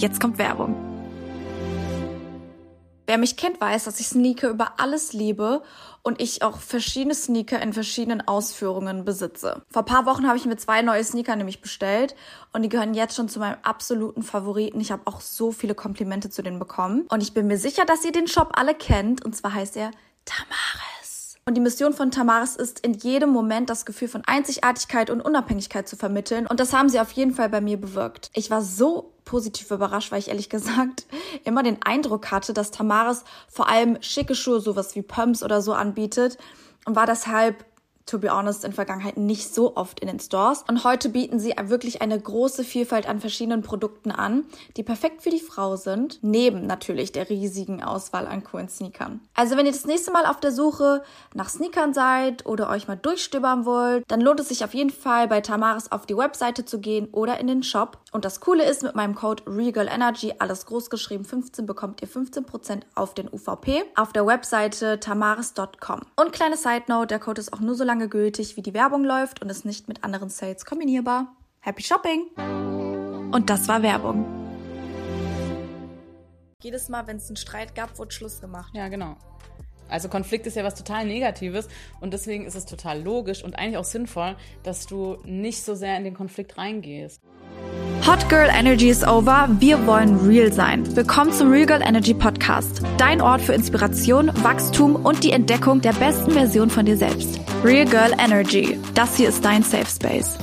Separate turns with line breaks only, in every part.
Jetzt kommt Werbung. Wer mich kennt, weiß, dass ich Sneaker über alles liebe und ich auch verschiedene Sneaker in verschiedenen Ausführungen besitze. Vor paar Wochen habe ich mir zwei neue Sneaker nämlich bestellt und die gehören jetzt schon zu meinem absoluten Favoriten. Ich habe auch so viele Komplimente zu denen bekommen und ich bin mir sicher, dass ihr den Shop alle kennt und zwar heißt er Tamaris. Und die Mission von Tamaris ist, in jedem Moment das Gefühl von Einzigartigkeit und Unabhängigkeit zu vermitteln. Und das haben sie auf jeden Fall bei mir bewirkt. Ich war so positiv überrascht, weil ich ehrlich gesagt immer den Eindruck hatte, dass Tamaris vor allem schicke Schuhe, sowas wie Pumps oder so anbietet und war deshalb to be honest, in Vergangenheit nicht so oft in den Stores. Und heute bieten sie wirklich eine große Vielfalt an verschiedenen Produkten an, die perfekt für die Frau sind, neben natürlich der riesigen Auswahl an coolen Sneakern. Also wenn ihr das nächste Mal auf der Suche nach Sneakern seid oder euch mal durchstöbern wollt, dann lohnt es sich auf jeden Fall bei Tamaris auf die Webseite zu gehen oder in den Shop. Und das Coole ist, mit meinem Code RegalEnergy, alles groß geschrieben 15, bekommt ihr 15% auf den UVP auf der Webseite tamaris.com. Und kleine Side Note, der Code ist auch nur so lange gültig, wie die Werbung läuft und ist nicht mit anderen Sales kombinierbar. Happy Shopping! Und das war Werbung. Jedes Mal, wenn es einen Streit gab, wurde Schluss gemacht.
Ja, genau. Also Konflikt ist ja was total Negatives und deswegen ist es total logisch und eigentlich auch sinnvoll, dass du nicht so sehr in den Konflikt reingehst.
Hot Girl Energy is over. Wir wollen real sein. Willkommen zum Real Girl Energy Podcast. Dein Ort für Inspiration, Wachstum und die Entdeckung der besten Version von dir selbst. Real Girl Energy. Das hier ist dein Safe Space.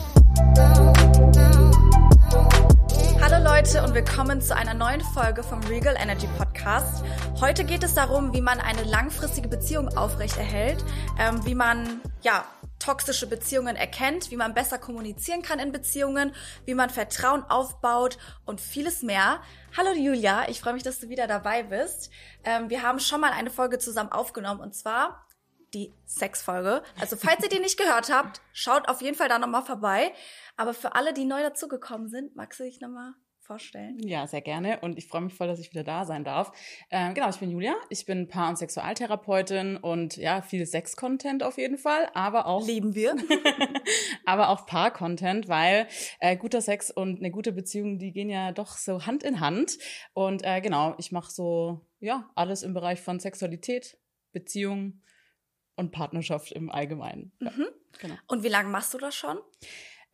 Hallo Leute und willkommen zu einer neuen Folge vom Regal Energy Podcast. Heute geht es darum, wie man eine langfristige Beziehung aufrechterhält, ähm, wie man ja toxische Beziehungen erkennt, wie man besser kommunizieren kann in Beziehungen, wie man Vertrauen aufbaut und vieles mehr. Hallo Julia, ich freue mich, dass du wieder dabei bist. Ähm, wir haben schon mal eine Folge zusammen aufgenommen und zwar die Sexfolge. Also falls ihr die nicht gehört habt, schaut auf jeden Fall da nochmal vorbei. Aber für alle, die neu dazugekommen sind, magst du dich nochmal vorstellen?
Ja, sehr gerne. Und ich freue mich voll, dass ich wieder da sein darf. Ähm, genau, ich bin Julia. Ich bin Paar- und Sexualtherapeutin und ja, viel Sex-Content auf jeden Fall, aber auch.
Lieben wir.
aber auch Paar-Content, weil äh, guter Sex und eine gute Beziehung, die gehen ja doch so Hand in Hand. Und äh, genau, ich mache so, ja, alles im Bereich von Sexualität, Beziehung und Partnerschaft im Allgemeinen. Ja,
mhm. genau. Und wie lange machst du das schon?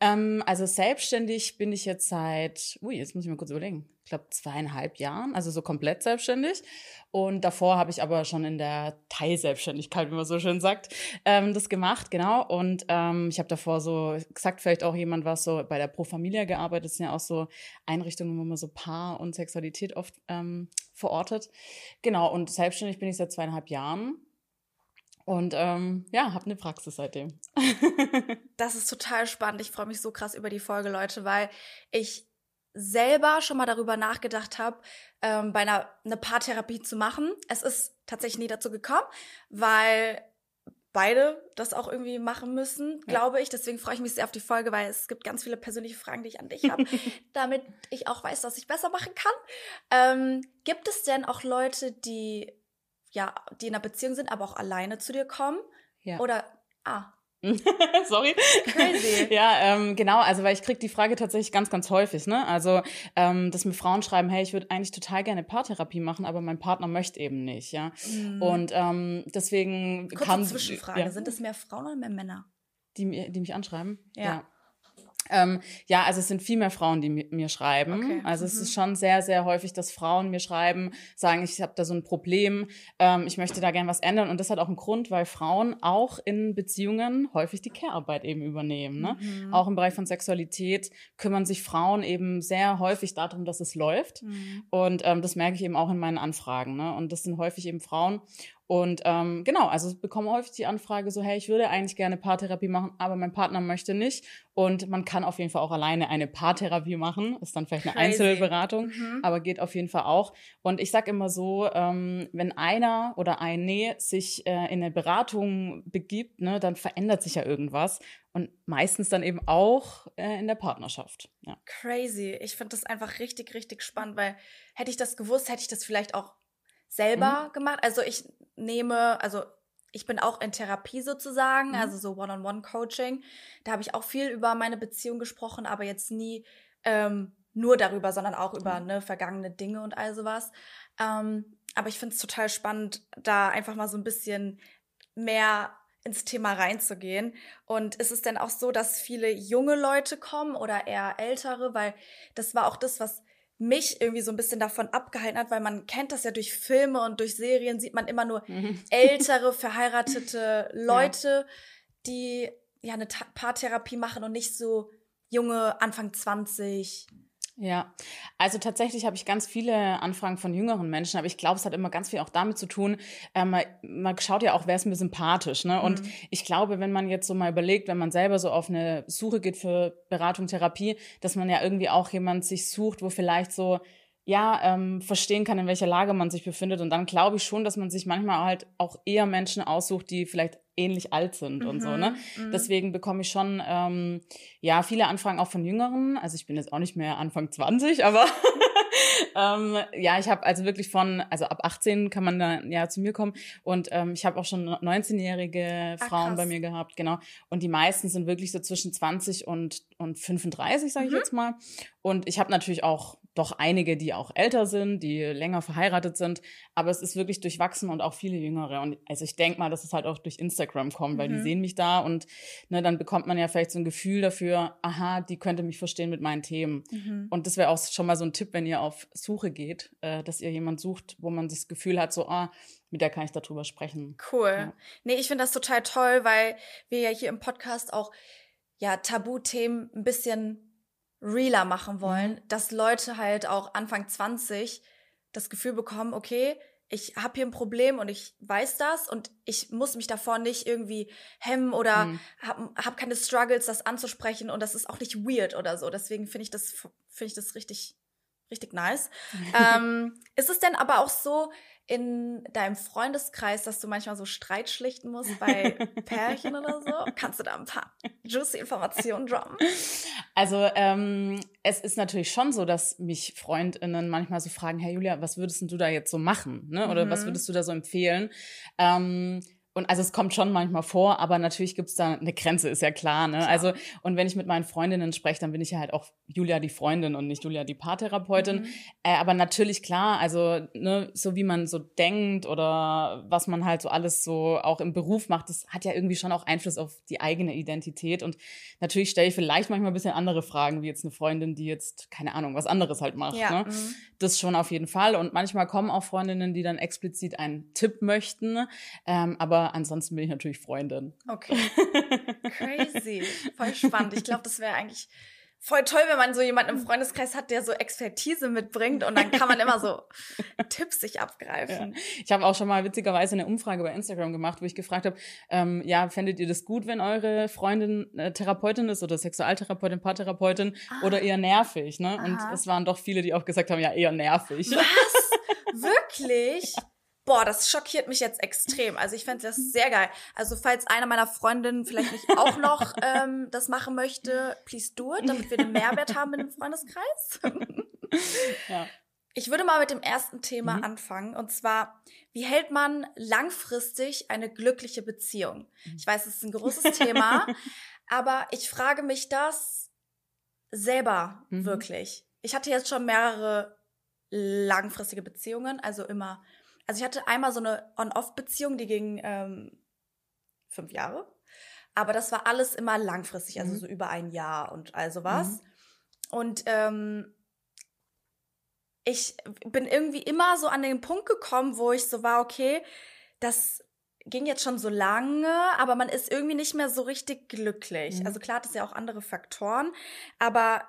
Ähm, also selbstständig bin ich jetzt seit, ui, jetzt muss ich mal kurz überlegen, ich glaube zweieinhalb Jahren, also so komplett selbstständig. Und davor habe ich aber schon in der Teilselbstständigkeit, wie man so schön sagt, ähm, das gemacht, genau. Und ähm, ich habe davor so gesagt, vielleicht auch jemand was so bei der Pro Familia gearbeitet, das sind ja auch so Einrichtungen, wo man so Paar und Sexualität oft ähm, verortet. Genau, und selbstständig bin ich seit zweieinhalb Jahren und ähm, ja, habe eine Praxis seitdem.
das ist total spannend. Ich freue mich so krass über die Folge, Leute, weil ich selber schon mal darüber nachgedacht habe, ähm, bei einer eine Paartherapie zu machen. Es ist tatsächlich nie dazu gekommen, weil beide das auch irgendwie machen müssen, ja. glaube ich. Deswegen freue ich mich sehr auf die Folge, weil es gibt ganz viele persönliche Fragen, die ich an dich habe, damit ich auch weiß, was ich besser machen kann. Ähm, gibt es denn auch Leute, die ja, die in einer Beziehung sind, aber auch alleine zu dir kommen? Ja. Oder, ah,
Sorry. Crazy. ja, ähm, genau, also weil ich krieg die Frage tatsächlich ganz, ganz häufig, ne? Also, ähm, dass mir Frauen schreiben, hey, ich würde eigentlich total gerne Paartherapie machen, aber mein Partner möchte eben nicht, ja. Mhm. Und ähm, deswegen
Kurze kann Zwischenfrage, ja. sind es mehr Frauen oder mehr Männer?
Die, die mich anschreiben? ja. ja. Ähm, ja, also es sind viel mehr Frauen, die mir schreiben. Okay. Also mhm. es ist schon sehr, sehr häufig, dass Frauen mir schreiben, sagen, ich habe da so ein Problem, ähm, ich möchte da gern was ändern. Und das hat auch einen Grund, weil Frauen auch in Beziehungen häufig die Care-Arbeit eben übernehmen. Ne? Mhm. Auch im Bereich von Sexualität kümmern sich Frauen eben sehr häufig darum, dass es läuft. Mhm. Und ähm, das merke ich eben auch in meinen Anfragen. Ne? Und das sind häufig eben Frauen. Und ähm, genau, also ich bekomme häufig die Anfrage so, hey, ich würde eigentlich gerne Paartherapie machen, aber mein Partner möchte nicht. Und man kann auf jeden Fall auch alleine eine Paartherapie machen. Ist dann vielleicht eine Crazy. Einzelberatung, mhm. aber geht auf jeden Fall auch. Und ich sage immer so, ähm, wenn einer oder eine sich äh, in eine Beratung begibt, ne, dann verändert sich ja irgendwas. Und meistens dann eben auch äh, in der Partnerschaft. Ja.
Crazy. Ich finde das einfach richtig, richtig spannend, weil hätte ich das gewusst, hätte ich das vielleicht auch selber mhm. gemacht. Also ich nehme, also ich bin auch in Therapie sozusagen, mhm. also so One-on-One-Coaching. Da habe ich auch viel über meine Beziehung gesprochen, aber jetzt nie ähm, nur darüber, sondern auch über ne, vergangene Dinge und all sowas. Ähm, aber ich finde es total spannend, da einfach mal so ein bisschen mehr ins Thema reinzugehen. Und ist es denn auch so, dass viele junge Leute kommen oder eher ältere? Weil das war auch das, was mich irgendwie so ein bisschen davon abgehalten hat, weil man kennt das ja durch Filme und durch Serien sieht man immer nur mhm. ältere, verheiratete Leute, ja. die ja eine Paartherapie machen und nicht so junge, Anfang 20,
ja, also tatsächlich habe ich ganz viele Anfragen von jüngeren Menschen, aber ich glaube, es hat immer ganz viel auch damit zu tun, äh, man, man schaut ja auch, wer ist mir sympathisch. Ne? Und mhm. ich glaube, wenn man jetzt so mal überlegt, wenn man selber so auf eine Suche geht für Beratung, Therapie, dass man ja irgendwie auch jemand sich sucht, wo vielleicht so ja, ähm, verstehen kann, in welcher Lage man sich befindet. Und dann glaube ich schon, dass man sich manchmal halt auch eher Menschen aussucht, die vielleicht ähnlich alt sind mhm, und so, ne? Mhm. Deswegen bekomme ich schon, ähm, ja, viele Anfragen auch von Jüngeren. Also ich bin jetzt auch nicht mehr Anfang 20, aber ähm, ja, ich habe also wirklich von, also ab 18 kann man da ja zu mir kommen und ähm, ich habe auch schon 19-jährige Frauen Ach, bei mir gehabt, genau. Und die meisten sind wirklich so zwischen 20 und, und 35, sage ich mhm. jetzt mal. Und ich habe natürlich auch doch einige, die auch älter sind, die länger verheiratet sind, aber es ist wirklich durchwachsen und auch viele Jüngere. Und also ich denke mal, dass es halt auch durch Instagram kommt, weil mhm. die sehen mich da und ne, dann bekommt man ja vielleicht so ein Gefühl dafür, aha, die könnte mich verstehen mit meinen Themen. Mhm. Und das wäre auch schon mal so ein Tipp, wenn ihr auf Suche geht, äh, dass ihr jemand sucht, wo man das Gefühl hat, so, ah, mit der kann ich darüber sprechen.
Cool. Ja. Nee, ich finde das total toll, weil wir ja hier im Podcast auch ja Tabuthemen ein bisschen realer machen wollen, mhm. dass Leute halt auch Anfang 20 das Gefühl bekommen, okay, ich habe hier ein Problem und ich weiß das und ich muss mich davor nicht irgendwie hemmen oder mhm. habe hab keine Struggles, das anzusprechen und das ist auch nicht weird oder so. Deswegen finde ich das finde ich das richtig richtig nice. ähm, ist es denn aber auch so, in deinem Freundeskreis, dass du manchmal so Streit schlichten musst bei Pärchen oder so? Kannst du da ein paar juicy Informationen droppen?
Also ähm, es ist natürlich schon so, dass mich Freundinnen manchmal so fragen, Herr Julia, was würdest du da jetzt so machen? Ne? Oder mhm. was würdest du da so empfehlen? Ähm, und also es kommt schon manchmal vor, aber natürlich gibt's da eine Grenze, ist ja klar. Ne? Klar. Also, und wenn ich mit meinen Freundinnen spreche, dann bin ich ja halt auch Julia die Freundin und nicht Julia die Paartherapeutin. Mhm. Äh, aber natürlich klar, also ne, so wie man so denkt oder was man halt so alles so auch im Beruf macht, das hat ja irgendwie schon auch Einfluss auf die eigene Identität. Und natürlich stelle ich vielleicht manchmal ein bisschen andere Fragen, wie jetzt eine Freundin, die jetzt, keine Ahnung, was anderes halt macht. Ja. Ne? Mhm. Das schon auf jeden Fall. Und manchmal kommen auch Freundinnen, die dann explizit einen Tipp möchten. Ähm, aber ansonsten bin ich natürlich Freundin.
Okay. Crazy. Voll spannend. Ich glaube, das wäre eigentlich voll toll, wenn man so jemanden im Freundeskreis hat, der so Expertise mitbringt und dann kann man immer so Tipps sich abgreifen.
Ja. Ich habe auch schon mal witzigerweise eine Umfrage bei Instagram gemacht, wo ich gefragt habe, ähm, ja, fändet ihr das gut, wenn eure Freundin äh, Therapeutin ist oder Sexualtherapeutin, Paartherapeutin ah. oder eher nervig, ne? Aha. Und es waren doch viele, die auch gesagt haben, ja, eher nervig.
Was? Wirklich? Boah, das schockiert mich jetzt extrem. Also ich fände das sehr geil. Also falls einer meiner Freundinnen vielleicht nicht auch noch ähm, das machen möchte, please do it, damit wir den Mehrwert haben in dem Freundeskreis. ja. Ich würde mal mit dem ersten Thema mhm. anfangen. Und zwar, wie hält man langfristig eine glückliche Beziehung? Mhm. Ich weiß, es ist ein großes Thema, aber ich frage mich das selber mhm. wirklich. Ich hatte jetzt schon mehrere langfristige Beziehungen, also immer also ich hatte einmal so eine On-Off-Beziehung, die ging ähm, fünf Jahre. Aber das war alles immer langfristig, also mhm. so über ein Jahr und all sowas. Mhm. Und ähm, ich bin irgendwie immer so an den Punkt gekommen, wo ich so war, okay, das ging jetzt schon so lange, aber man ist irgendwie nicht mehr so richtig glücklich. Mhm. Also klar hat es ja auch andere Faktoren, aber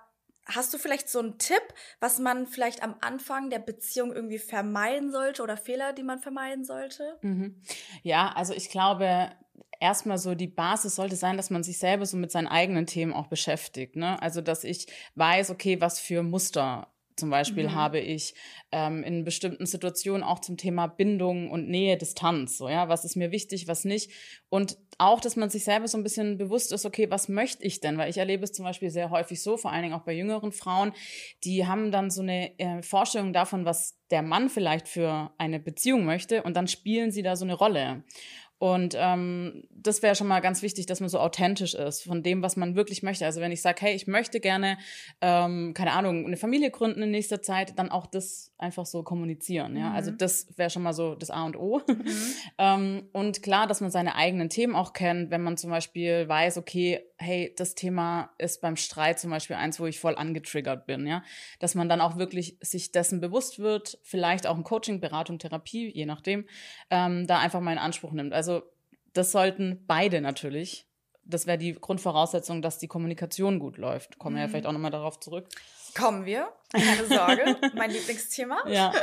Hast du vielleicht so einen Tipp, was man vielleicht am Anfang der Beziehung irgendwie vermeiden sollte oder Fehler, die man vermeiden sollte?
Mhm. Ja, also ich glaube, erstmal so die Basis sollte sein, dass man sich selber so mit seinen eigenen Themen auch beschäftigt. Ne? Also, dass ich weiß, okay, was für Muster zum Beispiel mhm. habe ich ähm, in bestimmten Situationen auch zum Thema Bindung und Nähe, Distanz. So, ja, was ist mir wichtig, was nicht. Und auch, dass man sich selber so ein bisschen bewusst ist, okay, was möchte ich denn? Weil ich erlebe es zum Beispiel sehr häufig so, vor allen Dingen auch bei jüngeren Frauen, die haben dann so eine äh, Vorstellung davon, was der Mann vielleicht für eine Beziehung möchte und dann spielen sie da so eine Rolle. Und ähm, das wäre schon mal ganz wichtig, dass man so authentisch ist von dem, was man wirklich möchte. Also wenn ich sage, hey, ich möchte gerne, ähm, keine Ahnung, eine Familie gründen in nächster Zeit, dann auch das einfach so kommunizieren. Ja, also mhm. also das wäre schon mal so das A und O. Mhm. ähm, und klar, dass man seine eigenen Themen auch kennt, wenn man zum Beispiel weiß, okay, hey, das Thema ist beim Streit zum Beispiel eins, wo ich voll angetriggert bin. Ja, dass man dann auch wirklich sich dessen bewusst wird, vielleicht auch in Coaching, Beratung, Therapie, je nachdem, ähm, da einfach mal in Anspruch nimmt. Also das sollten beide natürlich. Das wäre die Grundvoraussetzung, dass die Kommunikation gut läuft. Kommen wir ja mhm. vielleicht auch nochmal darauf zurück.
Kommen wir, keine Sorge, mein Lieblingsthema.
Ja.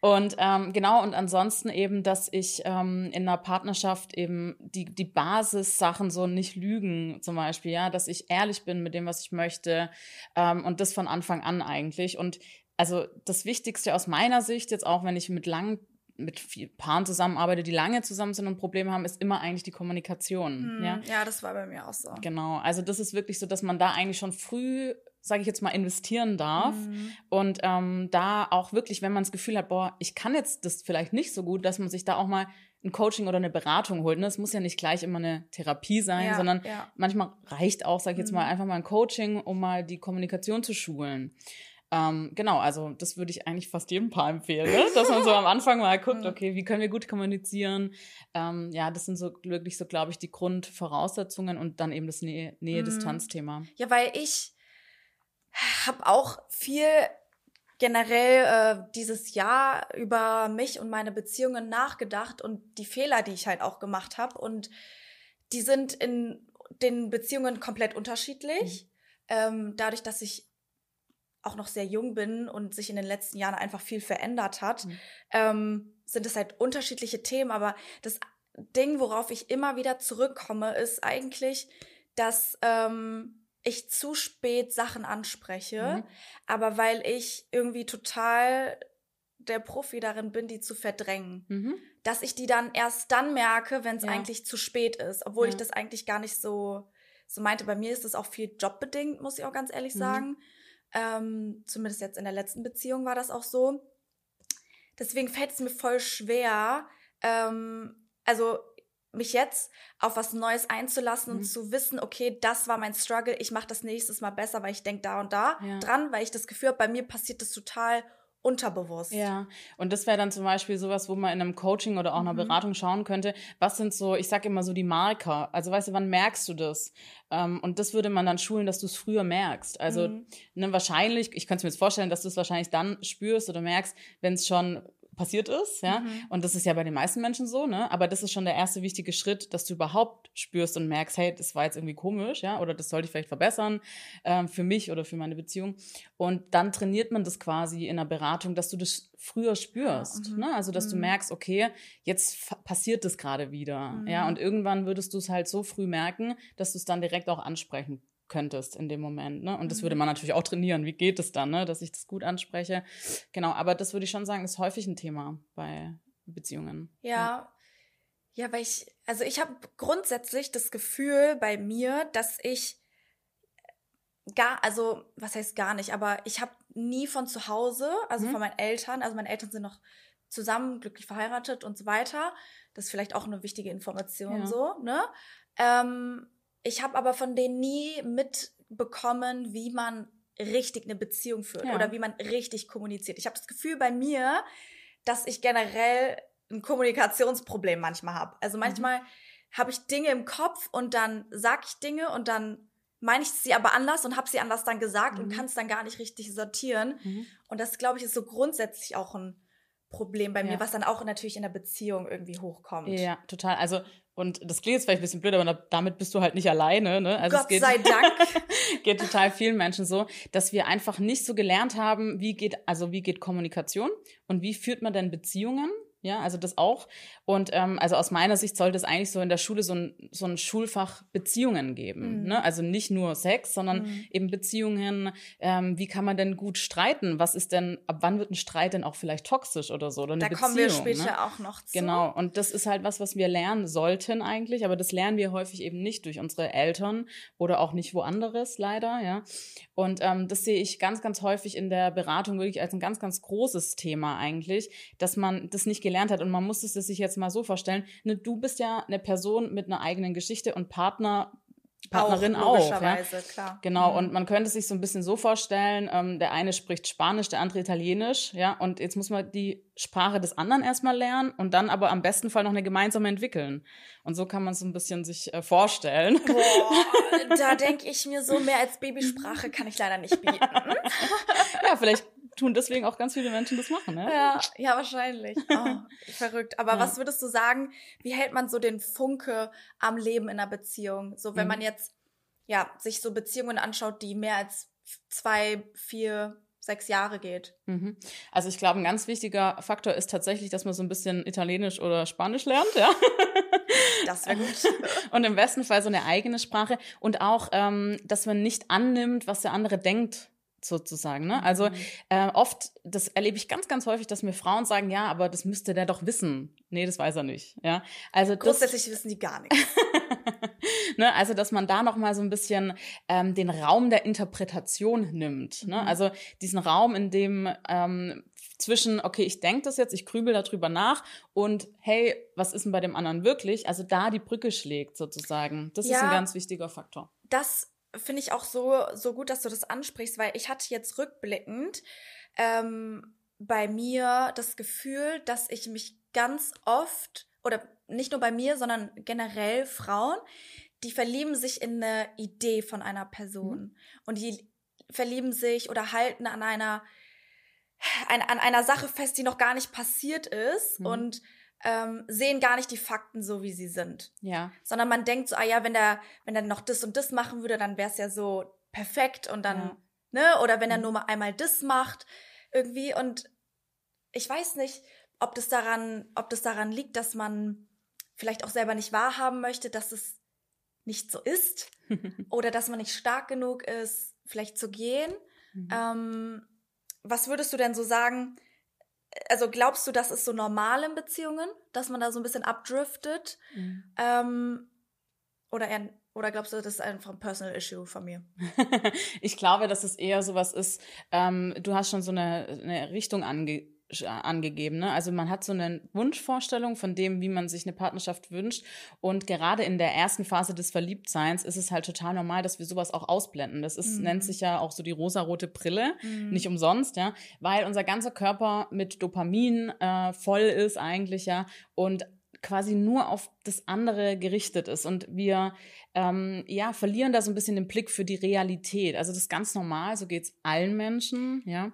Und ähm, genau, und ansonsten eben, dass ich ähm, in einer Partnerschaft eben die, die Basissachen so nicht lügen, zum Beispiel, ja, dass ich ehrlich bin mit dem, was ich möchte ähm, und das von Anfang an eigentlich. Und also das Wichtigste aus meiner Sicht, jetzt auch wenn ich mit langen mit Paaren zusammenarbeite, die lange zusammen sind und Probleme haben, ist immer eigentlich die Kommunikation.
Hm, ja? ja, das war bei mir auch so.
Genau, also das ist wirklich so, dass man da eigentlich schon früh sage ich jetzt mal, investieren darf. Mhm. Und ähm, da auch wirklich, wenn man das Gefühl hat, boah, ich kann jetzt das vielleicht nicht so gut, dass man sich da auch mal ein Coaching oder eine Beratung holt. Ne? Es muss ja nicht gleich immer eine Therapie sein, ja, sondern ja. manchmal reicht auch, sage ich jetzt mal, mhm. einfach mal ein Coaching, um mal die Kommunikation zu schulen. Ähm, genau, also das würde ich eigentlich fast jedem Paar empfehlen, ne? dass man so am Anfang mal guckt, okay, wie können wir gut kommunizieren? Ähm, ja, das sind so wirklich so, glaube ich, die Grundvoraussetzungen und dann eben das Nähe-Distanz-Thema.
ja, weil ich habe auch viel generell äh, dieses Jahr über mich und meine Beziehungen nachgedacht und die Fehler, die ich halt auch gemacht habe. Und die sind in den Beziehungen komplett unterschiedlich. Mhm. Ähm, dadurch, dass ich auch noch sehr jung bin und sich in den letzten Jahren einfach viel verändert hat, mhm. ähm, sind es halt unterschiedliche Themen. Aber das Ding, worauf ich immer wieder zurückkomme, ist eigentlich, dass ähm, ich zu spät Sachen anspreche, mhm. aber weil ich irgendwie total der Profi darin bin, die zu verdrängen. Mhm. Dass ich die dann erst dann merke, wenn es ja. eigentlich zu spät ist, obwohl ja. ich das eigentlich gar nicht so, so meinte. Bei mir ist das auch viel jobbedingt, muss ich auch ganz ehrlich mhm. sagen. Ähm, zumindest jetzt in der letzten Beziehung war das auch so. Deswegen fällt es mir voll schwer. Ähm, also mich jetzt auf was Neues einzulassen mhm. und zu wissen, okay, das war mein Struggle, ich mache das nächstes Mal besser, weil ich denke da und da ja. dran, weil ich das Gefühl habe, bei mir passiert das total unterbewusst.
Ja, und das wäre dann zum Beispiel sowas, wo man in einem Coaching oder auch einer mhm. Beratung schauen könnte, was sind so, ich sag immer so die Marker, also weißt du, wann merkst du das? Ähm, und das würde man dann schulen, dass du es früher merkst. Also mhm. ne, wahrscheinlich, ich könnte mir jetzt vorstellen, dass du es wahrscheinlich dann spürst oder merkst, wenn es schon passiert ist, ja. Mhm. Und das ist ja bei den meisten Menschen so, ne? Aber das ist schon der erste wichtige Schritt, dass du überhaupt spürst und merkst, hey, das war jetzt irgendwie komisch, ja, oder das sollte ich vielleicht verbessern ähm, für mich oder für meine Beziehung. Und dann trainiert man das quasi in der Beratung, dass du das früher spürst, mhm. ne? Also dass mhm. du merkst, okay, jetzt passiert das gerade wieder, ja. Mhm. Und irgendwann würdest du es halt so früh merken, dass du es dann direkt auch ansprechen könntest in dem Moment. Ne? Und das würde mhm. man natürlich auch trainieren. Wie geht es dann, ne? dass ich das gut anspreche? Genau, aber das würde ich schon sagen, ist häufig ein Thema bei Beziehungen.
Ja. Ja, ja weil ich, also ich habe grundsätzlich das Gefühl bei mir, dass ich gar, also was heißt gar nicht, aber ich habe nie von zu Hause, also mhm. von meinen Eltern, also meine Eltern sind noch zusammen, glücklich verheiratet und so weiter. Das ist vielleicht auch eine wichtige Information ja. so, ne? Ähm, ich habe aber von denen nie mitbekommen, wie man richtig eine Beziehung führt ja. oder wie man richtig kommuniziert. Ich habe das Gefühl bei mir, dass ich generell ein Kommunikationsproblem manchmal habe. Also mhm. manchmal mhm. habe ich Dinge im Kopf und dann sage ich Dinge und dann meine ich sie aber anders und habe sie anders dann gesagt mhm. und kann es dann gar nicht richtig sortieren. Mhm. Und das, glaube ich, ist so grundsätzlich auch ein Problem bei mir, ja. was dann auch natürlich in der Beziehung irgendwie hochkommt.
Ja, total. Also und das klingt jetzt vielleicht ein bisschen blöd, aber damit bist du halt nicht alleine. Ne?
Also Gott es geht, sei Dank.
geht total vielen Menschen so, dass wir einfach nicht so gelernt haben, wie geht, also wie geht Kommunikation und wie führt man denn Beziehungen ja, also das auch. Und ähm, also aus meiner Sicht sollte es eigentlich so in der Schule so ein, so ein Schulfach Beziehungen geben. Mhm. Ne? Also nicht nur Sex, sondern mhm. eben Beziehungen. Ähm, wie kann man denn gut streiten? Was ist denn, ab wann wird ein Streit denn auch vielleicht toxisch oder so? Oder eine
da
Beziehung,
kommen wir später ne? auch noch zu.
Genau. Und das ist halt was, was wir lernen sollten eigentlich, aber das lernen wir häufig eben nicht durch unsere Eltern oder auch nicht woanders leider, ja. Und ähm, das sehe ich ganz, ganz häufig in der Beratung wirklich als ein ganz, ganz großes Thema eigentlich, dass man das nicht gelernt hat. Und man muss es sich jetzt mal so vorstellen, ne, du bist ja eine Person mit einer eigenen Geschichte und Partner Partnerin auch. Logischerweise, ja. klar. Genau, mhm. und man könnte sich so ein bisschen so vorstellen, ähm, der eine spricht Spanisch, der andere Italienisch, ja, und jetzt muss man die Sprache des anderen erstmal lernen und dann aber am besten Fall noch eine gemeinsame entwickeln. Und so kann man so ein bisschen sich äh, vorstellen.
Boah, da denke ich mir so, mehr als Babysprache kann ich leider nicht bieten.
ja, vielleicht tun deswegen auch ganz viele Menschen das machen, ne?
Ja, ja, wahrscheinlich. Oh, verrückt. Aber ja. was würdest du sagen, wie hält man so den Funke am Leben in einer Beziehung? So, wenn mhm. man jetzt, ja, sich so Beziehungen anschaut, die mehr als zwei, vier, sechs Jahre geht.
Mhm. Also ich glaube, ein ganz wichtiger Faktor ist tatsächlich, dass man so ein bisschen Italienisch oder Spanisch lernt, ja.
Das wäre gut.
Und im besten Fall so eine eigene Sprache und auch, ähm, dass man nicht annimmt, was der andere denkt sozusagen. Ne? Also mhm. äh, oft, das erlebe ich ganz, ganz häufig, dass mir Frauen sagen, ja, aber das müsste der doch wissen. Nee, das weiß er nicht. Ja,
also grundsätzlich das, wissen die gar nichts.
ne? Also dass man da noch mal so ein bisschen ähm, den Raum der Interpretation nimmt. Ne? Mhm. Also diesen Raum, in dem ähm, zwischen, okay, ich denke das jetzt, ich grübel darüber nach und hey, was ist denn bei dem anderen wirklich? Also da die Brücke schlägt sozusagen. Das ja, ist ein ganz wichtiger Faktor.
Das finde ich auch so, so gut, dass du das ansprichst, weil ich hatte jetzt rückblickend ähm, bei mir das Gefühl, dass ich mich ganz oft, oder nicht nur bei mir, sondern generell Frauen, die verlieben sich in eine Idee von einer Person. Mhm. Und die verlieben sich oder halten an einer, an, an einer Sache fest, die noch gar nicht passiert ist. Mhm. Und ähm, sehen gar nicht die Fakten so, wie sie sind.
Ja.
Sondern man denkt so, ah ja, wenn der, wenn er noch das und das machen würde, dann wäre es ja so perfekt und dann, ja. ne? Oder wenn er mhm. nur mal einmal das macht, irgendwie. Und ich weiß nicht, ob das daran, ob das daran liegt, dass man vielleicht auch selber nicht wahrhaben möchte, dass es nicht so ist. oder dass man nicht stark genug ist, vielleicht zu gehen. Mhm. Ähm, was würdest du denn so sagen? Also glaubst du, das ist so normal in Beziehungen, dass man da so ein bisschen abdriftet? Mhm. Ähm, oder eher, oder glaubst du, das ist einfach ein Personal Issue von mir?
ich glaube, dass es eher sowas ist, ähm, du hast schon so eine, eine Richtung ange angegeben. Ne? Also man hat so eine Wunschvorstellung von dem, wie man sich eine Partnerschaft wünscht. Und gerade in der ersten Phase des Verliebtseins ist es halt total normal, dass wir sowas auch ausblenden. Das ist, mhm. nennt sich ja auch so die rosarote Brille, mhm. nicht umsonst, ja, weil unser ganzer Körper mit Dopamin äh, voll ist eigentlich, ja, und quasi nur auf das andere gerichtet ist und wir ähm, ja verlieren da so ein bisschen den Blick für die Realität. Also das ist ganz normal, so geht's allen Menschen, ja.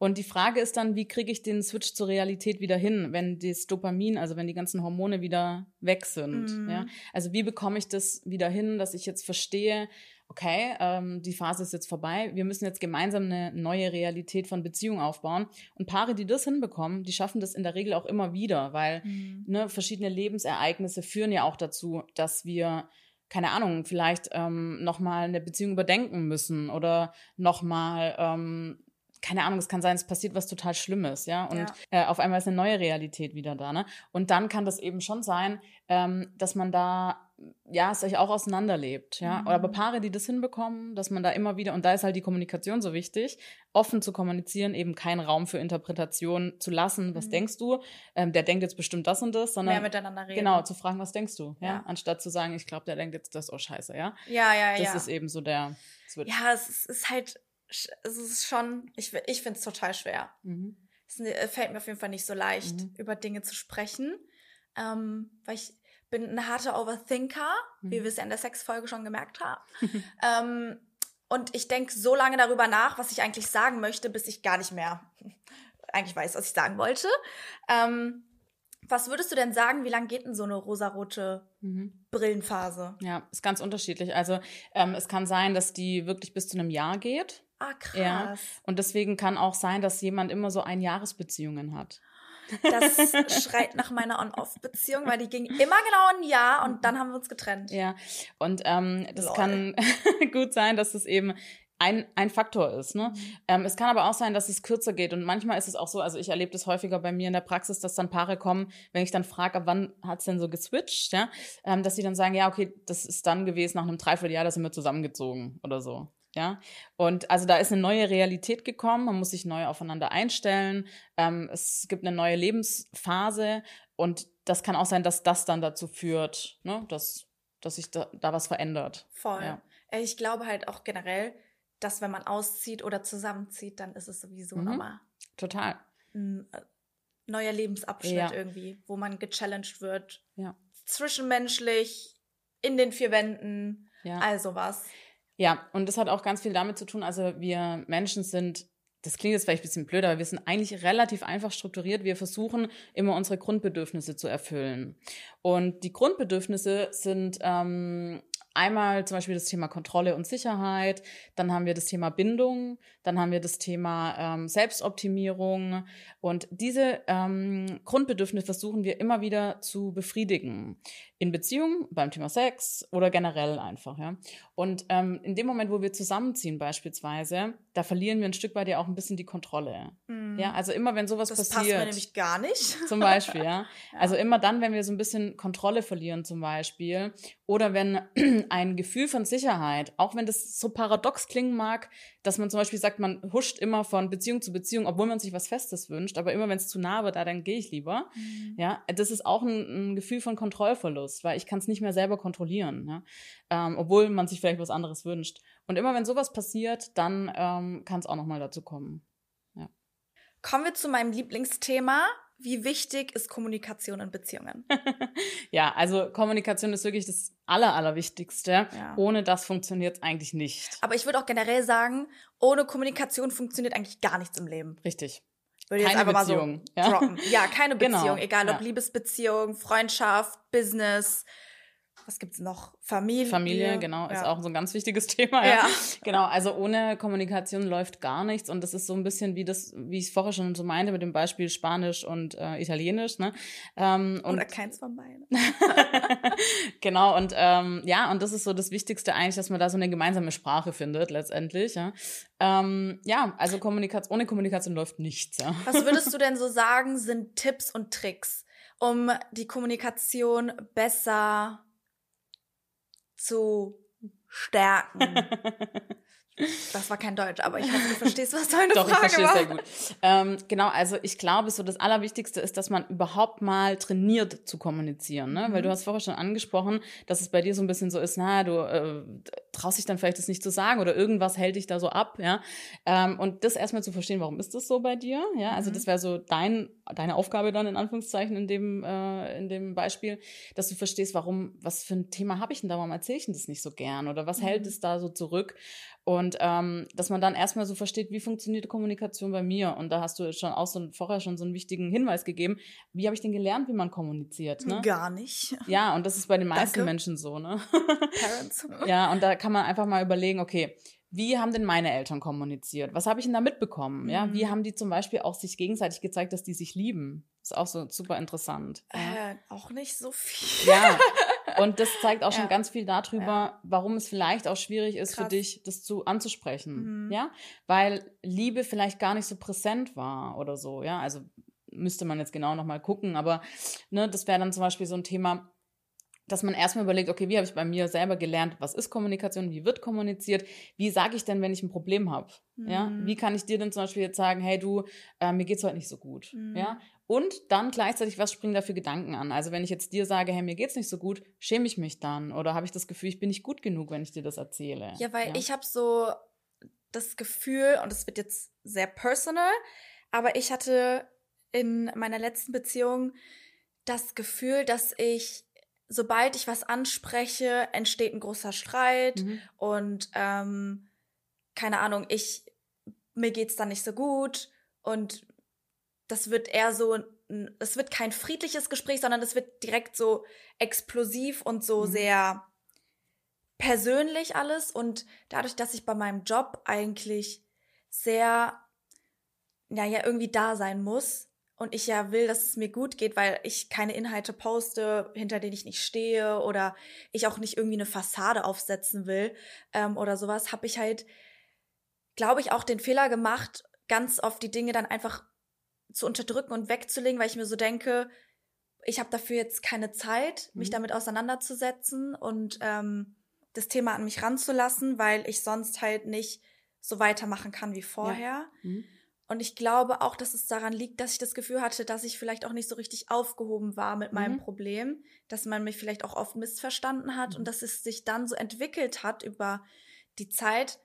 Und die Frage ist dann, wie kriege ich den Switch zur Realität wieder hin, wenn das Dopamin, also wenn die ganzen Hormone wieder weg sind. Mhm. Ja? Also wie bekomme ich das wieder hin, dass ich jetzt verstehe, okay, ähm, die Phase ist jetzt vorbei, wir müssen jetzt gemeinsam eine neue Realität von Beziehung aufbauen. Und Paare, die das hinbekommen, die schaffen das in der Regel auch immer wieder, weil mhm. ne, verschiedene Lebensereignisse führen ja auch dazu, dass wir keine Ahnung, vielleicht ähm, nochmal eine Beziehung überdenken müssen oder nochmal ähm, keine Ahnung, es kann sein, es passiert was total Schlimmes, ja, und ja. Äh, auf einmal ist eine neue Realität wieder da, ne? Und dann kann das eben schon sein, ähm, dass man da ja, es euch auch auseinanderlebt, ja. Mhm. Aber Paare, die das hinbekommen, dass man da immer wieder, und da ist halt die Kommunikation so wichtig, offen zu kommunizieren, eben keinen Raum für Interpretation zu lassen. Was mhm. denkst du? Ähm, der denkt jetzt bestimmt das und das, sondern.
Mehr miteinander reden.
Genau, zu fragen, was denkst du, ja. ja? Anstatt zu sagen, ich glaube, der denkt jetzt das, oh Scheiße, ja.
Ja, ja,
das
ja.
Das ist eben so der
Switch. Ja, es ist halt, es ist schon, ich, ich finde es total schwer. Mhm. Es äh, fällt mir auf jeden Fall nicht so leicht, mhm. über Dinge zu sprechen, ähm, weil ich bin ein harter Overthinker, mhm. wie wir es ja in der Sexfolge schon gemerkt haben. ähm, und ich denke so lange darüber nach, was ich eigentlich sagen möchte, bis ich gar nicht mehr eigentlich weiß, was ich sagen wollte. Ähm, was würdest du denn sagen, wie lange geht denn so eine rosarote mhm. Brillenphase?
Ja, ist ganz unterschiedlich. Also ähm, es kann sein, dass die wirklich bis zu einem Jahr geht.
Ah, krass.
Ja. Und deswegen kann auch sein, dass jemand immer so Einjahresbeziehungen hat.
Das schreit nach meiner On-Off-Beziehung, weil die ging immer genau ein Jahr und dann haben wir uns getrennt.
Ja, und ähm, das Lol. kann gut sein, dass es eben ein, ein Faktor ist. Ne? Mhm. Ähm, es kann aber auch sein, dass es kürzer geht. Und manchmal ist es auch so, also ich erlebe das häufiger bei mir in der Praxis, dass dann Paare kommen, wenn ich dann frage, ab wann hat's denn so geswitcht, ja, ähm, dass sie dann sagen, ja, okay, das ist dann gewesen nach einem Dreivierteljahr, da sind wir zusammengezogen oder so. Ja, und also da ist eine neue Realität gekommen, man muss sich neu aufeinander einstellen, ähm, es gibt eine neue Lebensphase und das kann auch sein, dass das dann dazu führt, ne, dass, dass sich da, da was verändert.
Voll. Ja. Ich glaube halt auch generell, dass wenn man auszieht oder zusammenzieht, dann ist es sowieso mhm. nochmal.
Total.
Ein äh, neuer Lebensabschnitt ja. irgendwie, wo man gechallenged wird.
Ja.
Zwischenmenschlich, in den vier Wänden, ja. also was.
Ja, und das hat auch ganz viel damit zu tun, also wir Menschen sind das klingt jetzt vielleicht ein bisschen blöd, aber wir sind eigentlich relativ einfach strukturiert. Wir versuchen immer unsere Grundbedürfnisse zu erfüllen. Und die Grundbedürfnisse sind ähm, Einmal zum Beispiel das Thema Kontrolle und Sicherheit, dann haben wir das Thema Bindung, dann haben wir das Thema ähm, Selbstoptimierung und diese ähm, Grundbedürfnisse versuchen wir immer wieder zu befriedigen in Beziehungen, beim Thema Sex oder generell einfach, ja. Und ähm, in dem Moment, wo wir zusammenziehen beispielsweise, da verlieren wir ein Stück weit ja auch ein bisschen die Kontrolle. Mhm. Ja, also immer wenn sowas
das
passiert. Das
passt mir nämlich gar nicht.
Zum Beispiel, ja? ja. Also immer dann, wenn wir so ein bisschen Kontrolle verlieren zum Beispiel oder wenn ein Gefühl von Sicherheit, auch wenn das so paradox klingen mag, dass man zum Beispiel sagt, man huscht immer von Beziehung zu Beziehung, obwohl man sich was Festes wünscht, aber immer wenn es zu nah wird, da dann gehe ich lieber. Mhm. Ja, das ist auch ein, ein Gefühl von Kontrollverlust weil ich kann es nicht mehr selber kontrollieren, ja? ähm, obwohl man sich vielleicht was anderes wünscht. Und immer wenn sowas passiert, dann ähm, kann es auch nochmal dazu kommen. Ja.
Kommen wir zu meinem Lieblingsthema. Wie wichtig ist Kommunikation in Beziehungen?
ja, also Kommunikation ist wirklich das Aller, Allerwichtigste. Ja. Ohne das funktioniert es eigentlich nicht.
Aber ich würde auch generell sagen, ohne Kommunikation funktioniert eigentlich gar nichts im Leben.
Richtig
würde jetzt einfach Beziehung, mal so ja. droppen. Ja, keine genau, Beziehung, genau, egal ob ja. Liebesbeziehung, Freundschaft, Business, was gibt's noch? Familie.
Familie, genau, ja. ist auch so ein ganz wichtiges Thema. Ja. ja. Genau, also ohne Kommunikation läuft gar nichts und das ist so ein bisschen wie das, wie ich es vorher schon so meinte mit dem Beispiel Spanisch und äh, Italienisch. Ne?
Ähm, und Oder keins von beiden.
genau und ähm, ja und das ist so das Wichtigste eigentlich, dass man da so eine gemeinsame Sprache findet letztendlich. Ja, ähm, ja also Kommunikation ohne Kommunikation läuft nichts. Ja.
Was würdest du denn so sagen, sind Tipps und Tricks? um die Kommunikation besser zu stärken. Das war kein Deutsch, aber ich hoffe, du verstehst, was deine Doch, Frage ich verstehe war. sehr gut.
Ähm, genau, also ich glaube, so das Allerwichtigste ist, dass man überhaupt mal trainiert zu kommunizieren, ne? Mhm. Weil du hast vorher schon angesprochen, dass es bei dir so ein bisschen so ist, na, du äh, traust dich dann vielleicht das nicht zu sagen oder irgendwas hält dich da so ab, ja. Ähm, und das erstmal zu verstehen, warum ist das so bei dir, ja? Also mhm. das wäre so dein deine Aufgabe dann in Anführungszeichen in dem äh, in dem Beispiel, dass du verstehst, warum, was für ein Thema habe ich denn da, warum erzähle ich denn das nicht so gern oder was mhm. hält es da so zurück? Und ähm, dass man dann erstmal so versteht, wie funktioniert Kommunikation bei mir. Und da hast du schon auch so vorher schon so einen wichtigen Hinweis gegeben. Wie habe ich denn gelernt, wie man kommuniziert? Ne?
Gar nicht.
Ja, und das ist bei den meisten Danke. Menschen so, ne? Parents. ja, und da kann man einfach mal überlegen, okay, wie haben denn meine Eltern kommuniziert? Was habe ich denn da mitbekommen? Mhm. Ja, wie mhm. haben die zum Beispiel auch sich gegenseitig gezeigt, dass die sich lieben? ist auch so super interessant.
Äh, auch nicht so viel.
Ja, und das zeigt auch schon ganz viel darüber, ja. warum es vielleicht auch schwierig ist Krass. für dich, das zu anzusprechen. Mhm. Ja, weil Liebe vielleicht gar nicht so präsent war oder so. Ja, also müsste man jetzt genau noch mal gucken, aber ne, das wäre dann zum Beispiel so ein Thema dass man erstmal überlegt, okay, wie habe ich bei mir selber gelernt, was ist Kommunikation, wie wird kommuniziert, wie sage ich denn, wenn ich ein Problem habe, mhm. ja, wie kann ich dir denn zum Beispiel jetzt sagen, hey du, äh, mir geht's heute nicht so gut, mhm. ja, und dann gleichzeitig, was springen da für Gedanken an? Also wenn ich jetzt dir sage, hey, mir geht's nicht so gut, schäme ich mich dann oder habe ich das Gefühl, ich bin nicht gut genug, wenn ich dir das erzähle?
Ja, weil ja? ich habe so das Gefühl, und es wird jetzt sehr personal, aber ich hatte in meiner letzten Beziehung das Gefühl, dass ich sobald ich was anspreche, entsteht ein großer Streit mhm. und ähm, keine Ahnung, ich mir geht's dann nicht so gut und das wird eher so, es wird kein friedliches Gespräch, sondern es wird direkt so explosiv und so mhm. sehr persönlich alles und dadurch, dass ich bei meinem Job eigentlich sehr, naja, irgendwie da sein muss, und ich ja will, dass es mir gut geht, weil ich keine Inhalte poste, hinter denen ich nicht stehe oder ich auch nicht irgendwie eine Fassade aufsetzen will ähm, oder sowas, habe ich halt, glaube ich, auch den Fehler gemacht, ganz oft die Dinge dann einfach zu unterdrücken und wegzulegen, weil ich mir so denke, ich habe dafür jetzt keine Zeit, mich mhm. damit auseinanderzusetzen und ähm, das Thema an mich ranzulassen, weil ich sonst halt nicht so weitermachen kann wie vorher. Ja. Mhm. Und ich glaube auch, dass es daran liegt, dass ich das Gefühl hatte, dass ich vielleicht auch nicht so richtig aufgehoben war mit meinem mhm. Problem, dass man mich vielleicht auch oft missverstanden hat mhm. und dass es sich dann so entwickelt hat über die Zeit.